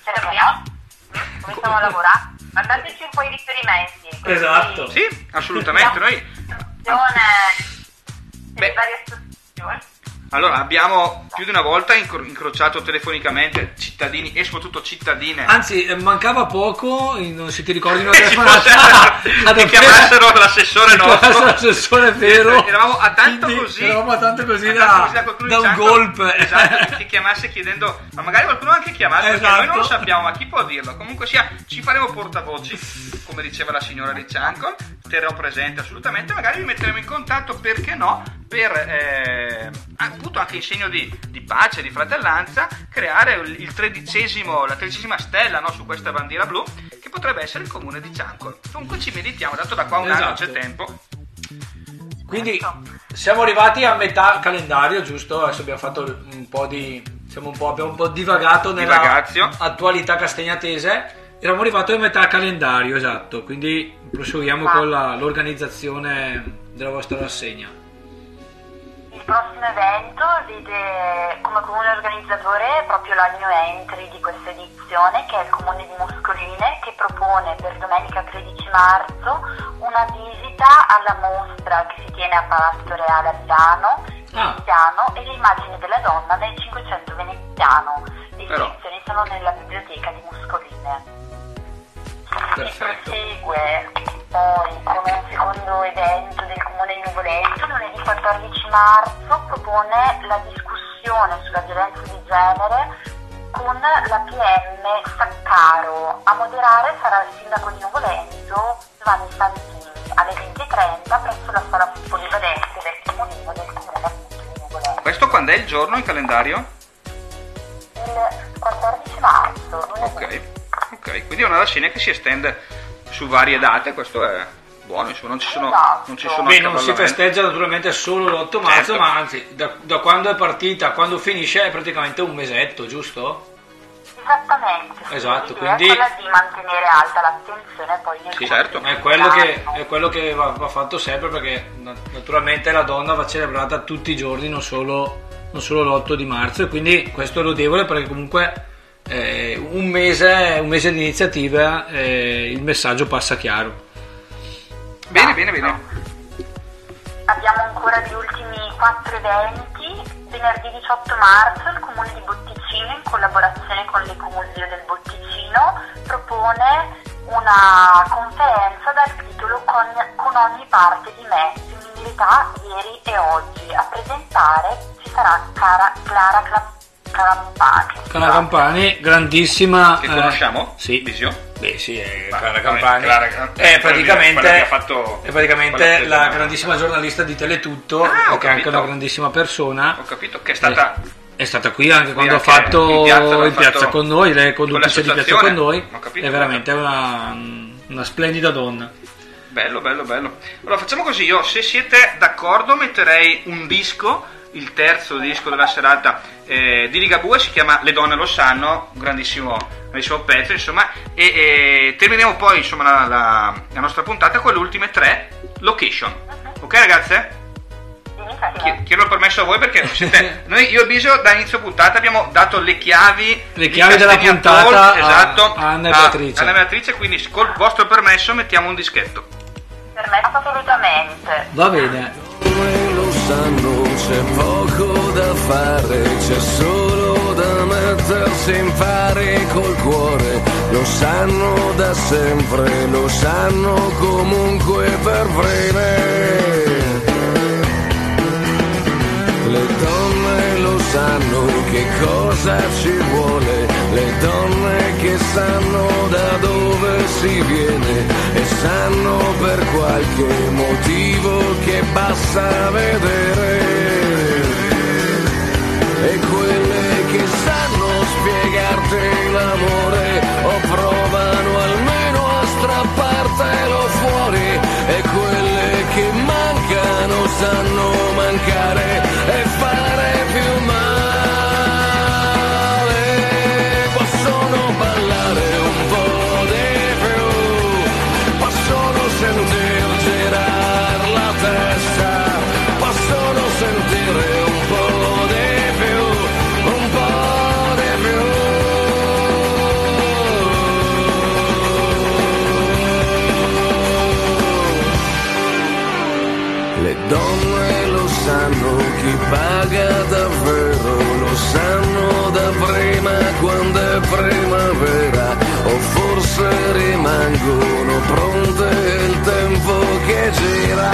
Proviamo. Cominciamo a lavorare. Mandateci un po' i riferimenti. così Esatto. Sì, assolutamente. Noi attenzione delle varie associazioni. Allora, abbiamo più di una volta incro- incrociato telefonicamente cittadini e soprattutto cittadine. Anzi, eh, mancava poco, in- non se ti ricordi una telefonata ad che chiamassero l'assessore nostro. l'assessore vero. Eravamo a tanto Quindi così. Eravamo a tanto così a da, tanto così qualcuno da un golpe. Esatto, che chiamasse chiedendo, ma magari qualcuno ha anche chiamato, perché Esatto. noi non lo sappiamo, ma chi può dirlo? Comunque sia, ci faremo portavoci, come diceva la signora di Ciancol, terrò presente assolutamente, magari vi metteremo in contatto, perché no, per eh, appunto anche in segno di, di pace, di fratellanza, creare il tredicesimo, la tredicesima stella no, su questa bandiera blu, che potrebbe essere il comune di Ciancol. Comunque ci meditiamo, dato da qua un anno Esatto. c'è tempo. Quindi siamo arrivati a metà calendario, giusto? Adesso abbiamo fatto un po' di. Siamo un po', abbiamo un po' divagato nella Divagazio. attualità castagnatese. Eravamo arrivati a metà calendario, esatto. Quindi proseguiamo Ah. con la- l'organizzazione della vostra rassegna. Il prossimo evento vede come comune organizzatore proprio la new entry di questa edizione che è il comune di Moscoline che propone per domenica 13 marzo una visita alla mostra che si tiene a Palazzo Reale a Milano, Ah. veneziano e le immagini della donna nel Cinquecento veneziano. Le iscrizioni sono nella biblioteca di Moscoline. Perfetto. Prosegue poi con un secondo evento del comune di Nuvolento, lunedì 14 marzo propone la discussione sulla violenza di genere con la PM Saccaro. A moderare sarà il sindaco di Nuvolento Giovanni Santini alle 20.30 presso la sala polivalente del comunino del comune di Nuvolento. Questo quando è il giorno in calendario? Il 14 marzo, lunedì. Ok, ok, quindi è una rassegna che si estende su varie date, questo è buono, insomma, non ci sono, non ci sono Beh, non si festeggia naturalmente solo l'8 marzo, Certo. ma anzi, da, da quando è partita a quando finisce è praticamente un mesetto, giusto? Esattamente. Esatto, quindi- è quella di mantenere alta l'attenzione poi nel Sì, certo. È quello che, è quello che va, va fatto sempre perché na- naturalmente la donna va celebrata tutti i giorni, non solo, non solo l'8 di marzo, e quindi questo è lodevole perché comunque eh, un, mese, un mese di iniziativa eh, il messaggio passa chiaro. Bene, bene, bene. Abbiamo ancora gli ultimi quattro eventi. Venerdì 18 marzo il Comune di Botticino, in collaborazione con l'Ecomuseo del Botticino, propone una conferenza dal titolo Con, con ogni parte di me, femminilità ieri e oggi. A presentare ci sarà Cara- Clara Cla- Campani. Clara Campani, grandissima. Che eh, conosciamo? sì. Visio? Beh, sì, è Ma- Clara vabbè, Campani. Clara- è quella che- praticamente, quella che ha fatto- è praticamente quella la grandissima giornalista di Teletutto, Ah, che è anche una grandissima persona. Ho capito che è stata... È stata qui anche quando ha fatto in piazza, in piazza fatto con noi, lei è con conduttrice di piazza con noi. Ho capito, È veramente una, una splendida donna. Bello, bello, bello. Allora facciamo così, io se siete d'accordo metterei un disco, il terzo disco della serata eh, di Ligabue, si chiama Le donne lo sanno, un grandissimo, grandissimo pezzo, insomma, e, e termineremo poi insomma, la, la- la nostra puntata con le ultime tre location. Ok ragazze? Chi- Chiedo il permesso a voi perché siete, noi, io e Bisio da inizio puntata abbiamo dato le chiavi, Le chiavi della puntata Talk, a- esatto, a Anna e Beatrice. Anna e Beatrice, quindi col vostro permesso mettiamo un dischetto. Permesso assolutamente. Va bene. Lo sanno c'è poco da fare, c'è solo da mettersi in pari col cuore. Lo sanno da sempre, lo sanno comunque per breve. Le donne lo sanno che cosa ci vuole, le donne che sanno da dove si viene sanno per qualche motivo che basta vedere. E quelle che sanno spiegarti l'amore o provano almeno a strappartelo fuori e quelle che mancano sanno mancare paga davvero lo sanno da prima quando è primavera o forse rimangono pronte il tempo che gira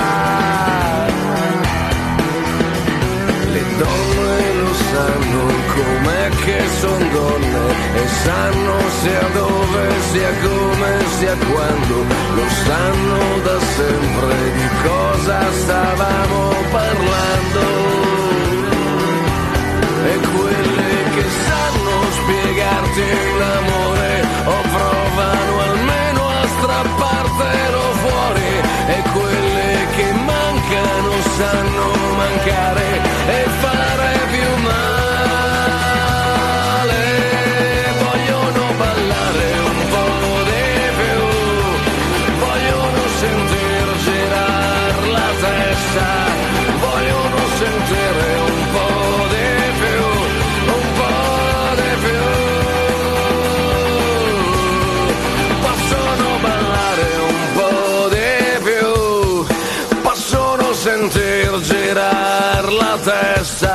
le donne lo sanno com'è che son donne e sanno sia dove, sia come, sia quando, lo sanno da sempre di cosa stavamo parlando. Quelle che sanno spiegarti l'amore o provano almeno a strappartelo fuori e quelle che mancano sanno mancare e fare più girare la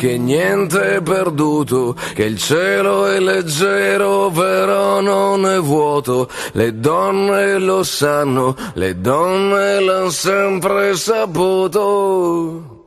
che niente è perduto, che il cielo è leggero però non è vuoto. Le donne lo sanno, le donne l'hanno sempre saputo.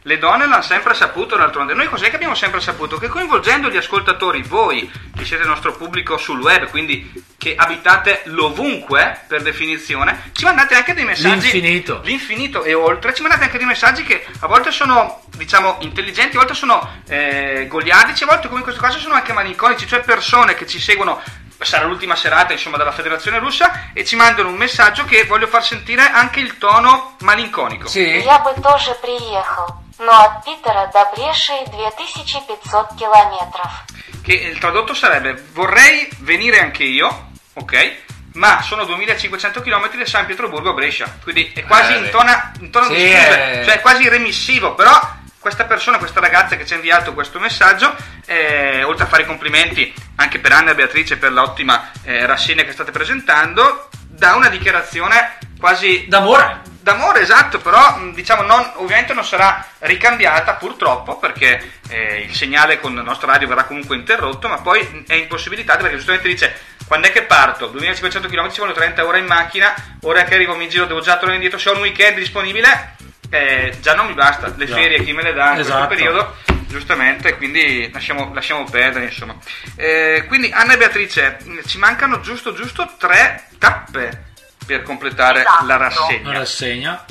Le donne l'hanno sempre saputo, d'altronde. Noi cos'è che abbiamo sempre saputo? Che coinvolgendo gli ascoltatori, voi che siete il nostro pubblico sul web, quindi che abitate l'ovunque per definizione, ci mandate anche dei messaggi. L'infinito. L'infinito e oltre, ci mandate anche dei messaggi che a volte sono, diciamo, intelligenti, a volte sono eh, goliardici, a volte come in questo caso sono anche malinconici, cioè persone che ci seguono sarà l'ultima serata insomma della federazione russa e ci mandano un messaggio che voglio far sentire anche il tono malinconico Я бы тоже приехал, но от Питера до Бреши 2500 километров. che il tradotto sarebbe vorrei venire anche io, ok? Ma sono 2500 km da San Pietroburgo a Brescia, quindi è quasi Eh, in tona, in tono di sì, scusa, eh. cioè è quasi remissivo, però questa persona, questa ragazza che ci ha inviato questo messaggio, eh, oltre a fare i complimenti anche per Anna e Beatrice per l'ottima eh, rassegna che state presentando, dà una dichiarazione quasi D'amore. D'amore, esatto, però diciamo non, ovviamente non sarà ricambiata purtroppo perché eh, il segnale con il nostro radio verrà comunque interrotto, ma poi è impossibilitato perché giustamente dice quando è che parto? 2500 km ci vogliono 30 ore in macchina, ora che arrivo mi giro devo già tornare indietro, se ho un weekend disponibile eh, già non mi basta, le Già. ferie chi me le dà in Esatto. questo periodo, giustamente, quindi lasciamo, lasciamo perdere insomma. Eh, quindi Anna e Beatrice, mh, ci mancano giusto giusto tre tappe per completare Esatto. la rassegna. Una rassegna.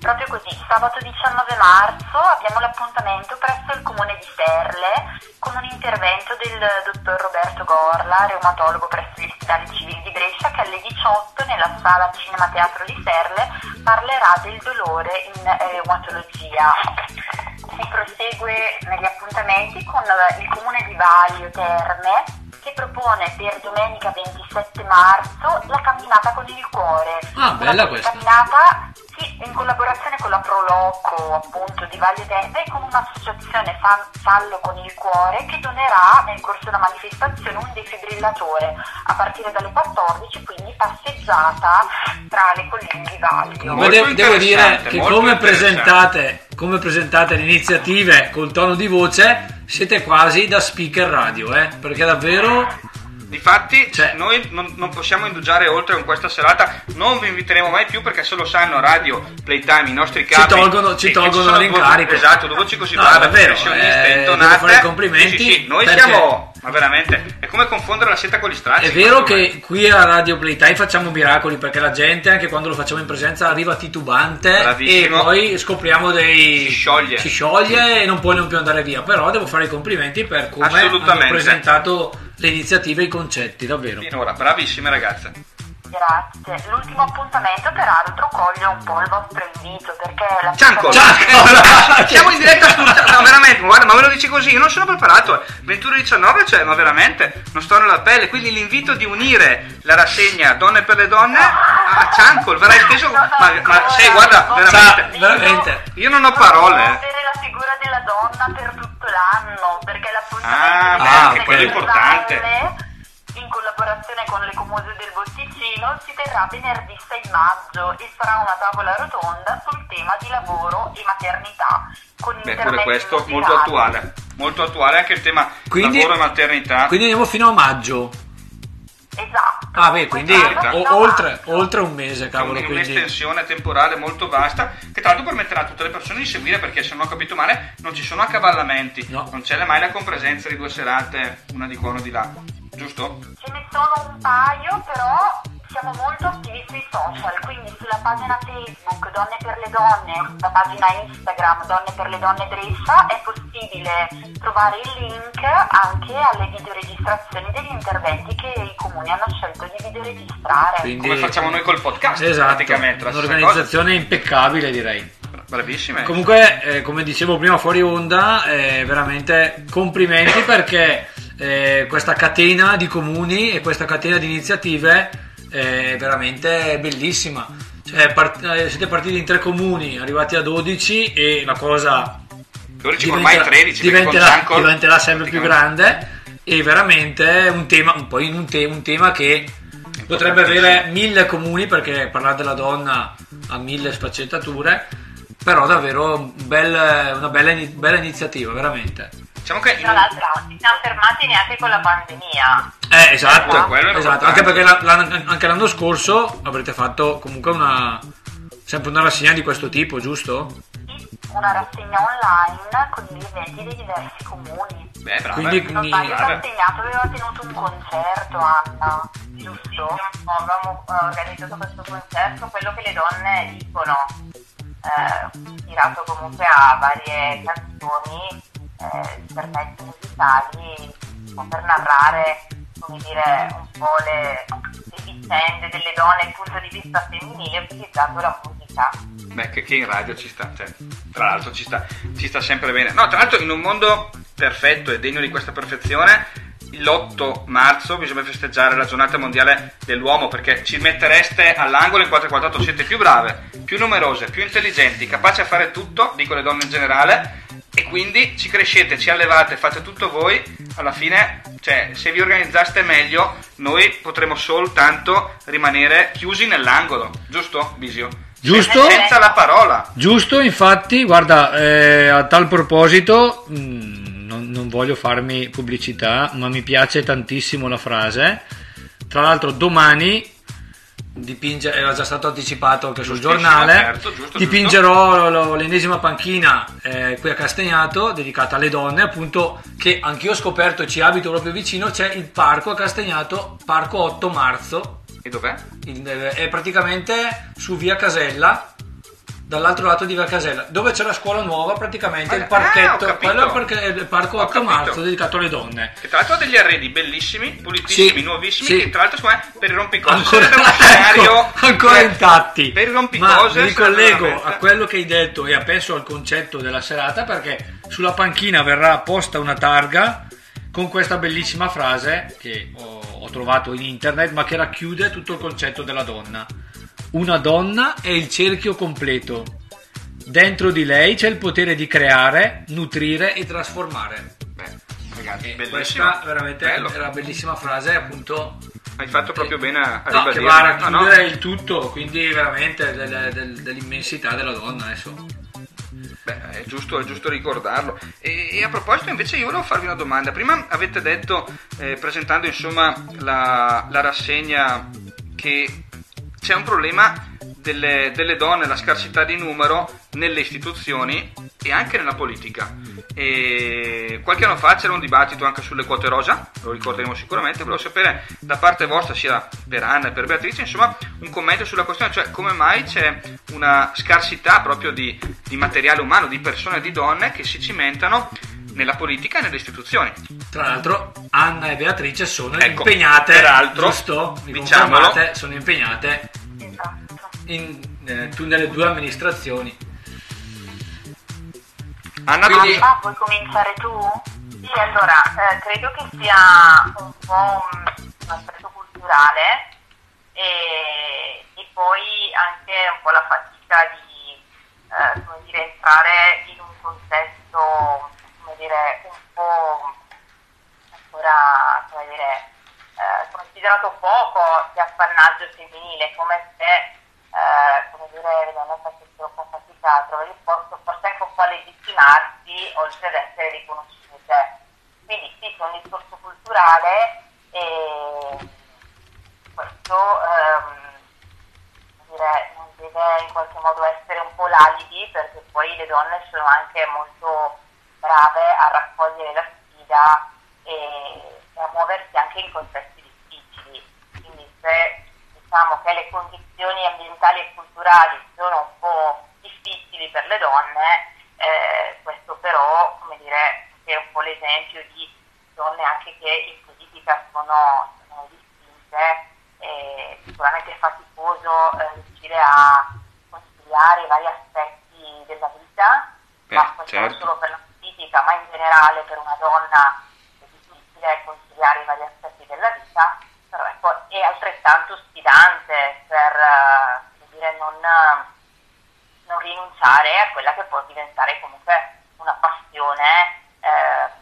Proprio così, sabato 19 marzo abbiamo l'appuntamento presso il comune di Serle con un intervento del dottor Roberto Gorla, reumatologo presso gli ospedali civili di Brescia, che alle 18 nella sala Cinema Teatro di Serle parlerà del dolore in eh, reumatologia. Si prosegue negli appuntamenti con il comune di Valio Terme che propone per domenica 27 marzo la camminata con il cuore. Ah, bella questa. camminata sì, in collaborazione con la Proloco appunto di Valle Terme e con un'associazione Fan- Fallo con il cuore che donerà nel corso della manifestazione un defibrillatore a partire dalle 14, quindi passeggiata tra le colline di Vaglio. Ma de- devo dire che come presentate, come presentate le iniziative col tono di voce, siete quasi da speaker radio, eh? Perché davvero Difatti, Cioè- noi non, non possiamo indugiare oltre con questa serata, non vi inviteremo mai più perché se lo sanno Radio Playtime, i nostri Ci capi tolgono- ci che- che tolgono l'incarico. due- Esatto, due voci così No, brave, davvero, professioniste, eh, intonate. fare i complimenti Sì, sì, sì, noi perché- siamo, ma veramente, è come confondere la seta con gli stracci. È vero secondo me. che qui a Radio Playtime facciamo miracoli perché la gente, anche quando lo facciamo in presenza, arriva titubante e Bravissimo. poi scopriamo dei. Si scioglie. si scioglie e non può non più andare via. Però devo fare i complimenti per come hanno presentato le iniziative e i concetti, davvero. Finora, bravissime ragazze. Grazie. L'ultimo appuntamento peraltro coglie un po' il vostro invito perché la Cianco, Cianco! Eh, siamo in diretta sul no, veramente, guarda, ma me lo dici così, io non sono preparato. 21.19, cioè, ma veramente, non sto nella pelle. Quindi l'invito di unire la rassegna Donne per le Donne a Ciancol verrà esteso. Ma, ma sei, guarda, veramente. Veramente. Io non ho parole. eh. avere la figura della donna per tutto l'anno perché l'appuntamento Ah, anche quello è importante. Collaborazione con le comuse del Botticino si terrà venerdì 6 maggio e sarà una tavola rotonda sul tema di lavoro e maternità con Beh, pure questo molto musicali. attuale. Molto attuale anche il tema Quindi- lavoro e maternità. Quindi andiamo fino a maggio. Esatto. Ah, beh, quindi o- oltre, oltre un mese, cavolo. Quindi Quindi un'estensione temporale molto vasta che tra l'altro permetterà a tutte le persone di seguire perché se non ho capito male non ci sono accavallamenti, No. non c'è mai la compresenza di due serate, una di qua, una di là, giusto? Ce ne sono un paio, però siamo molto attivi sui social, quindi sulla pagina Facebook Donne per le Donne, sulla pagina Instagram Donne per le Donne Brescia è possibile trovare il link anche alle videoregistrazioni degli interventi che i comuni hanno scelto di videoregistrare. Quindi- Come facciamo noi col podcast Esatto, praticamente. la un'organizzazione impeccabile direi. Bravissime. Comunque, eh, come dicevo prima fuori onda, eh, veramente complimenti perché eh, questa catena di comuni e questa catena di iniziative è veramente bellissima. Cioè, part- eh, siete partiti in tre comuni, arrivati a 12 e la cosa 12 ormai 13 perché con diventerà, Ciancol diventerà sempre più grande e veramente un tema, un, poi un, te- un tema che potrebbe avere mille comuni perché parlare della donna ha mille sfaccettature Però davvero un bel- una bella, bella iniziativa, veramente. Diciamo che Tra l'altro non ci siamo fermati neanche con la pandemia. Eh, esatto, quello è esatto. Anche perché la- l'anno- anche l'anno scorso avrete fatto comunque una sempre una rassegna di questo tipo, giusto? Una rassegna online con gli eventi dei diversi comuni. Beh, brava. Quindi- Non quindi- sbaglio, brava. Cassegnato aveva tenuto un concerto, Anna, giusto? Avevamo eh, organizzato questo concerto, quello che le donne dicono, eh, ispirato comunque a varie canzoni, eh, intermezzi musicali, per narrare, come dire, un po' le, le vicende delle donne dal punto di vista femminile utilizzando la musica. Beh, che, che in radio ci sta, cioè, tra l'altro ci sta, ci sta sempre bene. No, tra l'altro in un mondo perfetto e degno di questa perfezione, l'8 marzo bisogna festeggiare la giornata mondiale dell'uomo perché ci mettereste all'angolo in 448, siete più brave, più numerose, più intelligenti, capaci a fare tutto, dico le donne in generale, e quindi ci crescete, ci allevate, fate tutto voi, alla fine, cioè, se vi organizzaste meglio, noi potremo soltanto rimanere chiusi nell'angolo, giusto, Bisio? Giusto? Senza la parola. Giusto, infatti, guarda, eh, a tal proposito, mh, non, non voglio farmi pubblicità, ma mi piace tantissimo la frase. Tra l'altro, domani dipinge, era già stato anticipato anche sul giornale. certo, giusto, dipingerò lo- l'ennesima panchina eh, qui a Castagnato dedicata alle donne, appunto, che anch'io ho scoperto, ci abito proprio vicino, c'è il parco a Castagnato, parco 8 marzo, E dov'è? il- è praticamente su via Casella dall'altro lato di via Casella dove c'è la scuola nuova praticamente il Ah, ho parchetto capito. quello è perché il parco Ho 8 capito. marzo dedicato alle donne Che tra l'altro ha degli arredi bellissimi, pulitissimi, Sì, nuovissimi, sì. che tra l'altro secondo me per i rompicose ancora, scenario ecco, ancora cioè, intatti Per i ma rompicose mi ricollego sarebbe veramente- a quello che hai detto e penso al concetto della serata perché sulla panchina verrà posta una targa con questa bellissima frase che ho, ho trovato in internet ma che racchiude tutto il concetto della donna una donna è il cerchio completo dentro di lei c'è il potere di creare nutrire e trasformare Beh, ragazzi, questa veramente Bello. era una bellissima frase appunto Hai fatto proprio bene a, No, che ribadire. va a No, no. racchiudere il tutto, quindi veramente del- del- dell'immensità della donna adesso. Beh, è giusto, è giusto ricordarlo. E, e a proposito, invece, io volevo farvi una domanda. Prima avete detto, eh, presentando insomma la, la rassegna, che c'è un problema delle, delle donne, la scarsità di numero nelle istituzioni e anche nella politica. E qualche anno fa c'era un dibattito anche sulle quote rosa, lo ricorderemo sicuramente. Volevo sapere da parte vostra, sia per Anna e per Beatrice, insomma, un commento sulla questione, cioè come mai c'è una scarsità proprio di, di materiale umano, di persone di donne che si cimentano nella politica e nelle istituzioni. Tra l'altro Anna e Beatrice sono Ecco, impegnate, peraltro, giusto? Mi diciamolo. sono impegnate in, eh, nelle due amministrazioni. Anna, Quindi- Anna, vuoi cominciare tu? Sì, allora, eh, credo che sia un po' un, un aspetto culturale e, e poi anche un po' la fatica di eh, come dire, entrare in un contesto dire, un po' ancora come dire, eh, considerato poco di appannaggio femminile, come se eh, come dire, le donne facessero un po' fatica a trovare il posto, forse anche un po' a legittimarsi oltre ad essere riconosciute. Quindi sì, c'è un discorso culturale e questo ehm, dire, non deve in qualche modo essere un po' l'alibi perché poi le donne sono anche molto brave a raccogliere la sfida e, a muoversi anche in contesti difficili. Quindi se diciamo che le condizioni ambientali e culturali sono un po' difficili per le donne, eh, questo però, come dire, è un po' l'esempio di donne anche che in politica sono, sono distinte e sicuramente è faticoso eh, riuscire a conciliare i vari aspetti della vita, Beh, ma questo non certo. solo per la politica, ma in generale per una donna è difficile conciliare i vari aspetti della vita, però ecco, è altrettanto sfidante per eh, dire, non, non rinunciare a quella che può diventare comunque una passione. eh,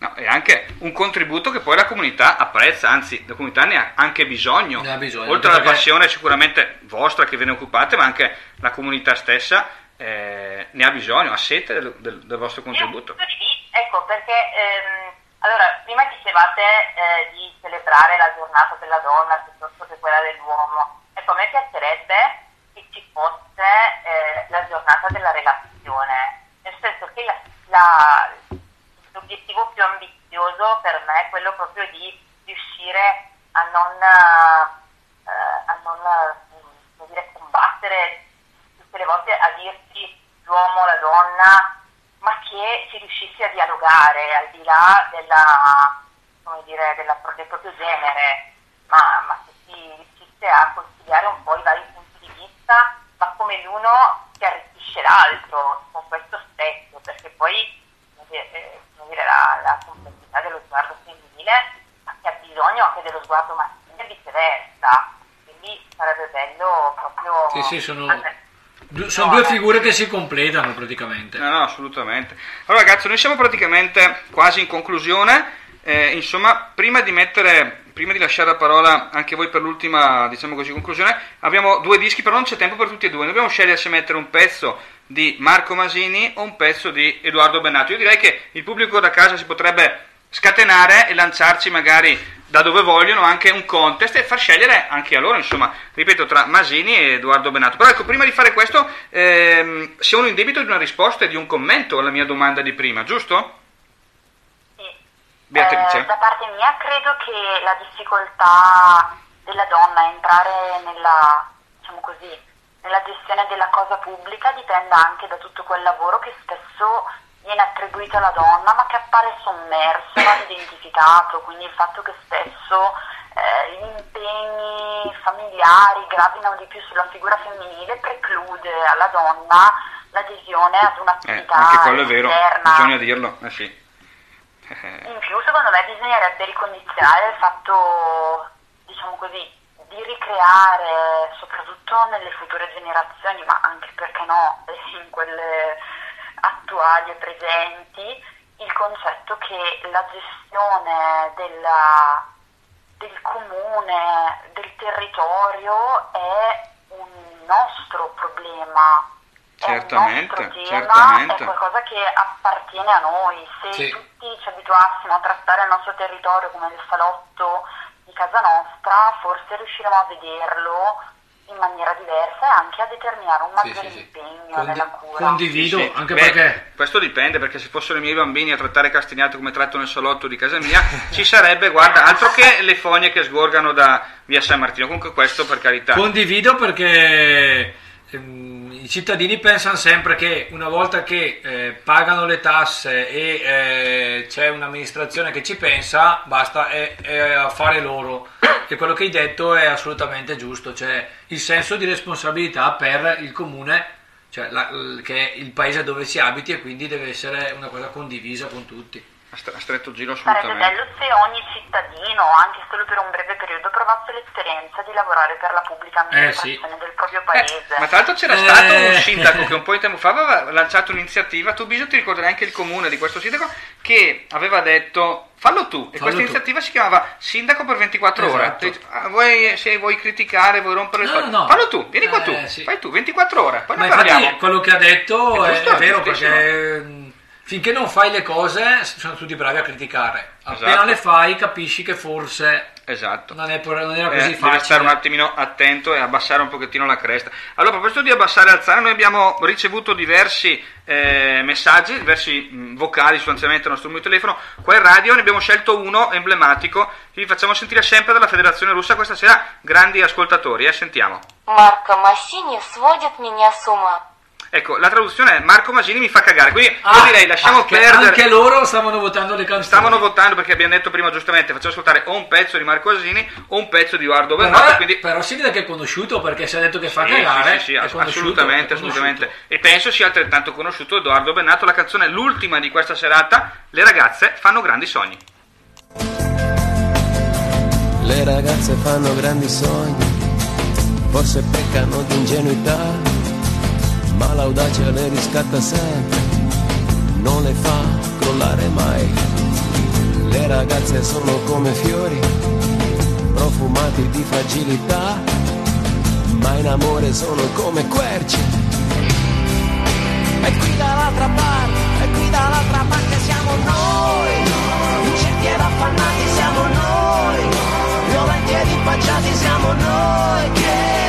No, è anche un contributo che poi la comunità apprezza, anzi la comunità ne ha anche bisogno. Ne ha bisogno, Oltre alla perché- passione sicuramente vostra che ve ne occupate, ma anche la comunità stessa eh, ne ha bisogno, ha sete del, del- del vostro contributo. Ecco, perché ehm, allora, prima dicevate eh, di celebrare la giornata della donna piuttosto che quella dell'uomo. Ecco, a me piacerebbe che ci fosse eh, la giornata della relazione, nel senso che la- la- l'obiettivo più ambizioso per me è quello proprio di riuscire a non, eh, a non dire, combattere tutte le volte a dirsi l'uomo, la donna, ma che si riuscisse a dialogare al di là della, come dire, della- del proprio genere, ma, ma che si riuscisse a conciliare un po' i vari punti di vista, ma come l'uno si arricchisce l'altro con questo stesso, perché poi come dire, eh, dire, la, la complessità dello sguardo femminile ha bisogno anche dello sguardo maschile e viceversa, quindi sarebbe bello proprio... Sì, sì, sono, andare- du- sono due figure che si completano praticamente. No, no, assolutamente. Allora ragazzi, noi siamo praticamente quasi in conclusione. Eh, insomma, prima di mettere, prima di lasciare la parola anche voi per l'ultima, diciamo così, conclusione, abbiamo due dischi, però non c'è tempo per tutti e due. Noi dobbiamo scegliere se mettere un pezzo di Marco Masini o un pezzo di Edoardo Bennato. Io direi che il pubblico da casa si potrebbe scatenare e lanciarci magari da dove vogliono anche un contest e far scegliere anche a loro, insomma, ripeto, tra Masini e Edoardo Bennato. Però ecco, prima di fare questo, ehm, siamo in debito di una risposta e di un commento alla mia domanda di prima, giusto? Beatrice? Eh, da parte mia credo che la difficoltà della donna a entrare nella, diciamo così, nella gestione della cosa pubblica dipenda anche da tutto quel lavoro che spesso viene attribuito alla donna ma che appare sommerso, non identificato, quindi il fatto che spesso eh, gli impegni familiari gravino di più sulla figura femminile preclude alla donna l'adesione ad Eh, un'attività anche quello è vero, bisogna dirlo, eh sì. Eh, In più, secondo me, bisognerebbe ricondizionare il fatto, diciamo così, di ricreare, soprattutto nelle future generazioni, ma anche perché no, in quelle attuali e presenti, il concetto che la gestione della- del comune, del territorio è un nostro problema. certamente, Il tema certamente. è qualcosa che appartiene a noi. Se Sì. tutti ci abituassimo a trattare il nostro territorio come il salotto di casa nostra, forse riusciremo a vederlo in maniera diversa e anche a determinare un maggiore impegno nella cura. Condivido, Sì, sì. anche Beh, perché Questo dipende, perché se fossero i miei bambini a trattare Castagnato come tratto nel salotto di casa mia, ci sarebbe, guarda, altro che le fogne che sgorgano da via San Martino. Comunque questo per carità. Condivido perché i cittadini pensano sempre che una volta che eh, pagano le tasse e eh, c'è un'amministrazione che ci pensa, basta, è, è affare loro. E quello che hai detto è assolutamente giusto, cioè il senso di responsabilità per il comune, cioè la- che è il paese dove si abiti e quindi deve essere una cosa condivisa con tutti. A stre- a stretto giro Sarebbe assolutamente. bello se ogni cittadino, anche solo per un breve periodo, provasse l'esperienza di lavorare per la pubblica amministrazione del proprio paese. Ma tra l'altro c'era Eh. stato un sindaco che un po' di tempo fa aveva lanciato un'iniziativa, tu Bisio ti ricorderai anche il comune di questo sindaco, che aveva detto fallo tu, e Fallo questa tu. iniziativa si chiamava Sindaco per 24 ore. Esatto. Dice, "Ah, vuoi- se vuoi criticare, vuoi rompere le No, scatole, no. fallo tu, vieni qua Eh, tu, sì. fai tu, 24 ore, poi Ma ne infatti parliamo. quello che ha detto È è, giusto, è vero perché mh, finché non fai le cose sono tutti bravi a criticare. Appena Esatto. le fai capisci che forse Esatto. non, è per- non era Eh, così devi facile. stare un attimino attento e abbassare un pochettino la cresta. Allora, a proposito di abbassare e alzare, noi abbiamo ricevuto diversi eh, messaggi, diversi mh, vocali sostanzialmente al nostro numero di telefono. Qua in radio ne abbiamo scelto uno emblematico che vi facciamo sentire sempre dalla Federazione Russa questa sera. Grandi ascoltatori, eh, sentiamo. Марко Массини сводит меня с ума. Ecco, la traduzione è Marco Masini mi fa cagare, quindi Ah, io direi lasciamo anche, perdere. anche loro stavano votando le canzoni. Stavano votando perché abbiamo detto prima giustamente, facciamo ascoltare o un pezzo di Marco Masini o un pezzo di Edoardo Bennato, però, quindi però si vede che è conosciuto perché si è detto che fa Sì, cagare. sì, sì, sì, assolutamente, assolutamente. E penso sia altrettanto conosciuto Edoardo Bennato, la canzone l'ultima di questa serata, Le ragazze fanno grandi sogni. Le ragazze fanno grandi sogni, forse peccano di ingenuità, ma l'audacia le riscatta sempre, non le fa crollare mai. Le ragazze sono come fiori, profumati di fragilità, ma in amore sono come querce. E qui dall'altra parte, e qui dall'altra parte siamo noi, incerti ed affannati siamo noi, violenti ed impacciati siamo noi, che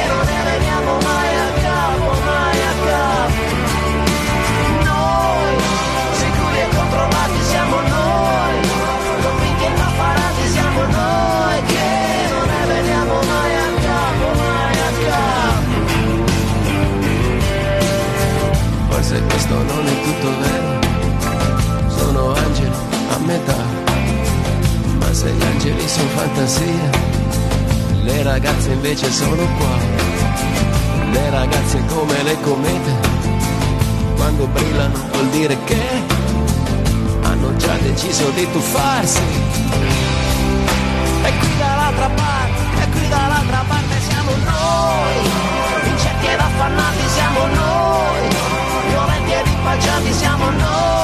Forse questo non è tutto vero, sono angelo a metà, ma se gli angeli sono fantasia, le ragazze invece sono qua. Le ragazze come le comete, quando brillano vuol dire che hanno già deciso di tuffarsi. E qui dall'altra parte, e qui dall'altra parte siamo noi, incerti ed affannati siamo noi, violenti ed impacciati siamo noi,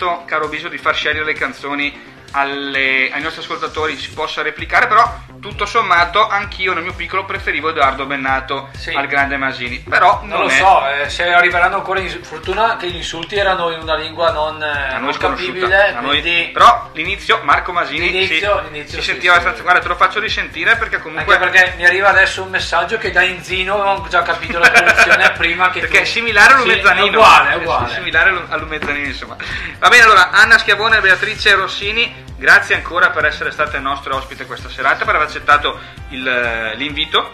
esperimento, caro Biso, di far scegliere le canzoni alle- ai nostri ascoltatori si possa replicare, però tutto sommato anch'io nel mio piccolo preferivo Edoardo Bennato al grande Masini. Però non, Non lo è so, eh, se arriveranno ancora in fortuna che gli insulti erano in una lingua non, eh, non capibile, quindi Però l'inizio, Marco Masini L'inizio- si, l'inizio si sì, sentiva sì. abbastanza. Guarda, te lo faccio risentire perché comunque. anche perché mi arriva adesso un messaggio che da Inzino avevamo già capito la produzione prima che Perché tu- è similare Sì, all'Umezzanino. è uguale, è Sì, uguale. sì, similare all'u- all'Umezzanino, insomma. Va bene, allora, Anna Schiavone e Beatrice Rossini, grazie ancora per essere state nostre ospite questa serata, per aver accettato il, eh, l'invito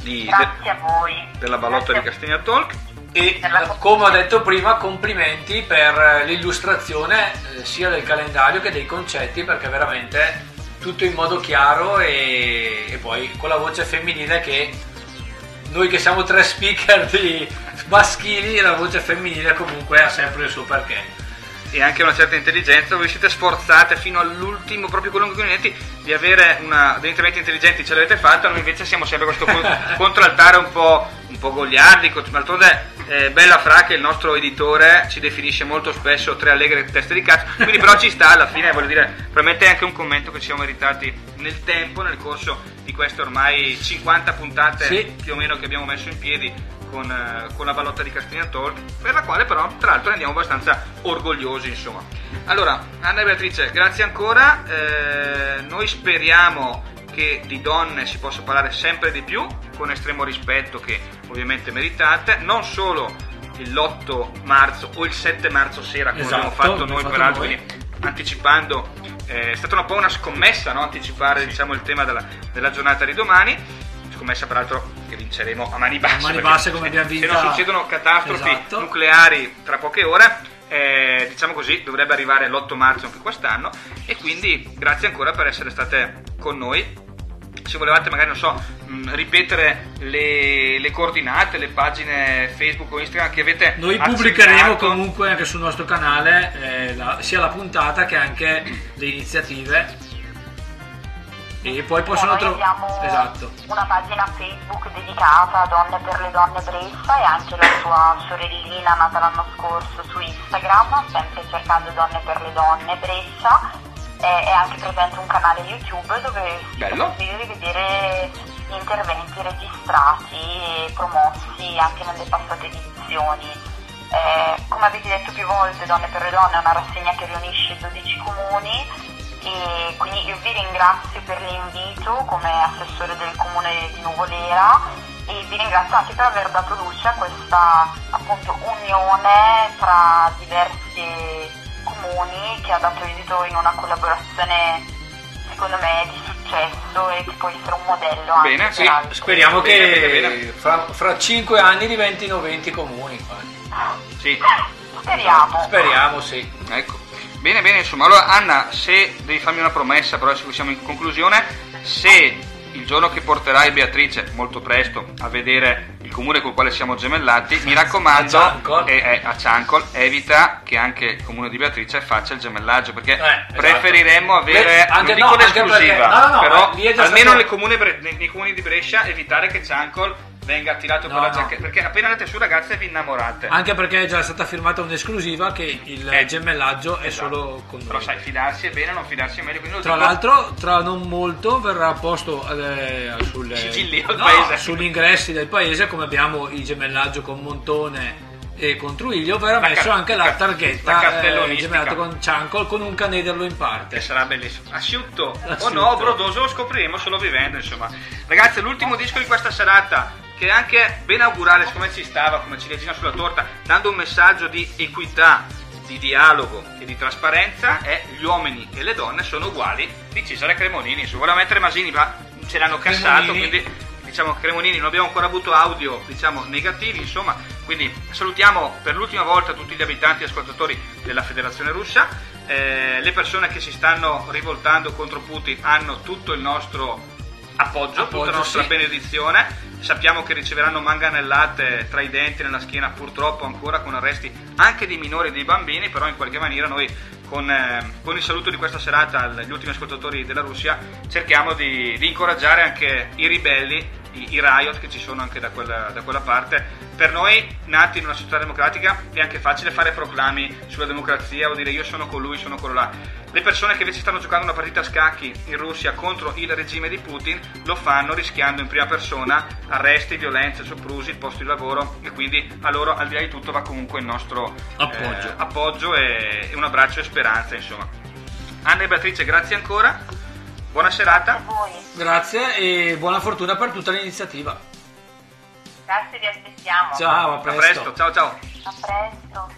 di- de- Grazie a voi. della ballotta di Castigna Talk. E come ho detto prima, complimenti per eh, l'illustrazione eh, sia del calendario che dei concetti, perché veramente tutto in modo chiaro e, e poi con la voce femminile che noi che siamo tre speaker di maschili, la voce femminile comunque ha sempre il suo perché. E anche una certa intelligenza, voi siete sforzate fino all'ultimo, proprio con lunghi minuti, di avere una, degli interventi intelligenti, ce l'avete fatta, noi invece siamo sempre questo con- contraltare un po', un po' goliardico, d'altronde eh, Bella Fra che il nostro editore ci definisce molto spesso tre allegre teste di cazzo, quindi però ci sta alla fine, voglio dire, probabilmente è anche un commento che ci siamo meritati nel tempo, nel corso di queste ormai 50 puntate Sì. più o meno che abbiamo messo in piedi con, eh, con la ballotta di Castigna Talk, per la quale però tra l'altro andiamo abbastanza orgogliosi insomma. Allora, Anna e Beatrice, grazie ancora, eh, noi speriamo che di donne si possa parlare sempre di più, con estremo rispetto che ovviamente meritate, non solo l'8 marzo o il 7 marzo sera come Esatto, abbiamo fatto noi fatto peraltro, noi. quindi anticipando, eh, è stata un po' una scommessa no? anticipare diciamo, il tema della, della giornata di domani scommessa peraltro che vinceremo a mani basse, A mani basse come se- abbiamo se vinta- non succedono catastrofi Esatto. nucleari tra poche ore eh, diciamo così dovrebbe arrivare l'8 marzo anche quest'anno e quindi grazie ancora per essere state con noi se volevate magari non so mh, ripetere le, le coordinate le pagine Facebook o Instagram che avete Noi pubblicheremo accennato. comunque anche sul nostro canale eh, la- sia la puntata che anche le iniziative. E poi possono trovare. abbiamo Esatto. una pagina Facebook dedicata a Donne per le Donne Bressa e anche la sua sorellina nata l'anno scorso su Instagram, sempre cercando Donne per le Donne Bressa. E è anche presente un canale YouTube dove si Bello. può vedere interventi registrati e promossi anche nelle passate edizioni. Eh, come avete detto più volte, Donne per le Donne è una rassegna che riunisce 12 comuni e quindi io vi ringrazio per l'invito come assessore del comune di Nuvolera e vi ringrazio anche per aver dato luce a questa appunto unione tra diversi comuni che ha dato esito in una collaborazione secondo me di successo e che può essere un modello anche Bene, per sì, altri. Speriamo Bene, che bene, bene. Fra, fra 5 anni diventino 20 comuni. sì Speriamo. Speriamo, sì. Ecco. Bene, bene, insomma, allora Anna, se devi farmi una promessa, però adesso siamo in conclusione, se il giorno che porterai Beatrice, molto presto, a vedere il comune col quale siamo gemellati, mi raccomando, A Ciancol. eh, eh, a Ciancol, evita che anche il comune di Beatrice faccia il gemellaggio, perché esatto. preferiremmo avere, anche non no, anche l'esclusiva, perché- no, no, no, però eh, almeno stato- nei comuni di Brescia evitare che Ciancol venga attirato per No, la no. giacchetta, perché appena andate su ragazze vi innamorate. Anche perché è già stata firmata un'esclusiva che il gemellaggio è solo con Eh, Però noi. sai, fidarsi è bene, non fidarsi è meglio. quindi Tra dico- l'altro, tra non molto verrà posto eh, sulle- Sigilli al no, paese. sugli ingressi del paese, come abbiamo il gemellaggio con Montone e con Truiglio, verrà La messo ca- anche la la targhetta eh, cartellonistica. gemellato con Ciancol con un canederlo in parte. Che sarà bellissimo. Asciutto o Asciutto. no, brodoso, lo scopriremo solo vivendo, insomma. Ragazzi, l'ultimo disco di questa serata, che anche ben augurale, siccome ci stava, come ciliegina sulla torta, dando un messaggio di equità, di dialogo e di trasparenza, è Gli uomini e le donne sono uguali di Cesare Cremonini. Se vuole mettere Masini, ma ce l'hanno cassato, Cremonini. quindi diciamo Cremonini non abbiamo ancora avuto audio diciamo negativi insomma quindi salutiamo per l'ultima volta tutti gli abitanti e ascoltatori della federazione russa Eh, le persone che si stanno rivoltando contro Putin hanno tutto il nostro appoggio, tutta Appoggio, la nostra sì. benedizione sappiamo che riceveranno manganellate tra i denti e nella schiena purtroppo ancora con arresti anche di minori e dei bambini però in qualche maniera noi con, eh, con il saluto di questa serata agli ultimi ascoltatori della Russia cerchiamo di, di incoraggiare anche i ribelli, i, i riot che ci sono anche da quella, da quella parte. Per noi, nati in una società democratica, è anche facile fare proclami sulla democrazia o dire io sono colui, sono quello là. Le persone che invece stanno giocando una partita a scacchi in Russia contro il regime di Putin lo fanno rischiando in prima persona arresti, violenze, soprusi, il posto di lavoro e quindi a loro al di là di tutto va comunque il nostro Appoggio. eh, appoggio e, e un abbraccio e speranza insomma. Anna e Beatrice grazie ancora, buona serata. Grazie e buona fortuna per tutta l'iniziativa. Grazie, vi aspettiamo. Ciao, a A presto. presto, ciao ciao. A presto.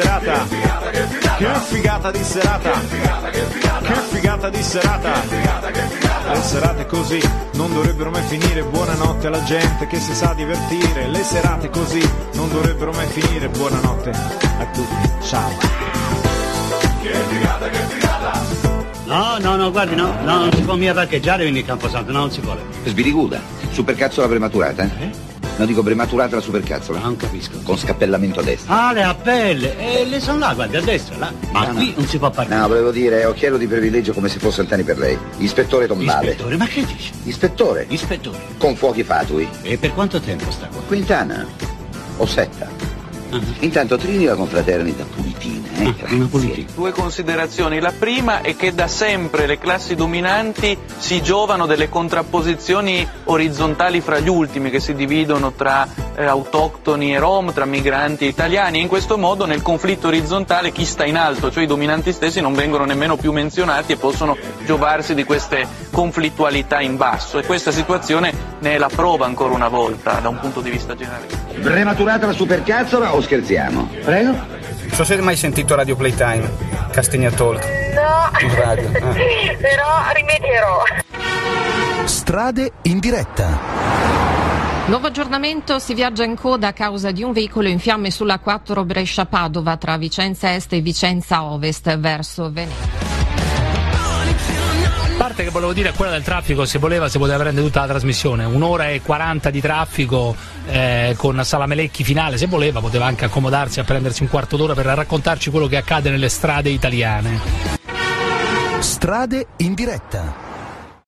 Serata. Che figata di serata. Che figata di serata. Le serate così non dovrebbero mai finire. Buonanotte alla gente che si sa divertire. Le serate così non dovrebbero mai finire. Buonanotte a tutti. Ciao. No, no, no, guardi, no, no, non si può mica parcheggiare quindi il Camposanto, no, non si vuole. Sbiriguda, supercazzola prematurata? Eh? No, dico prematurata la supercazzola. Non capisco. Con scappellamento a destra. Ah, le appelle, e le sono là, guardi, a destra, là. Ma No, qui no. non si può parcheggiare. No, volevo dire, occhiello di privilegio come se fosse Antani per lei. Ispettore Tombale. Ispettore, ma che dici? Ispettore. Ispettore. Con fuochi fatui. E per quanto tempo sta qua? Quintana. O setta. Intanto Trini la confraternita pulitina, eh? pulitina. Due considerazioni. La prima è che da sempre le classi dominanti si giovano delle contrapposizioni orizzontali fra gli ultimi che si dividono tra eh, autoctoni e rom, tra migranti e italiani e in questo modo nel conflitto orizzontale chi sta in alto, cioè i dominanti stessi non vengono nemmeno più menzionati e possono giovarsi di queste conflittualità in basso e questa situazione ne è la prova ancora una volta da un punto di vista generale. Prematurata la supercazzola o scherziamo? Prego? Non so se avete mai sentito Radio Playtime, Castegna Talk. No, In radio. ah. però rimedierò. Strade in diretta. Nuovo aggiornamento, si viaggia in coda a causa di un veicolo in fiamme sulla 4 Brescia-Padova tra Vicenza Est e Vicenza Ovest verso Venezia. Parte che volevo dire quella del traffico, se voleva, si poteva prendere tutta la trasmissione, un'ora e 40 di traffico eh, con Salamelecchi finale, se voleva poteva anche accomodarsi a prendersi un quarto d'ora per raccontarci quello che accade nelle strade italiane. Strade in diretta.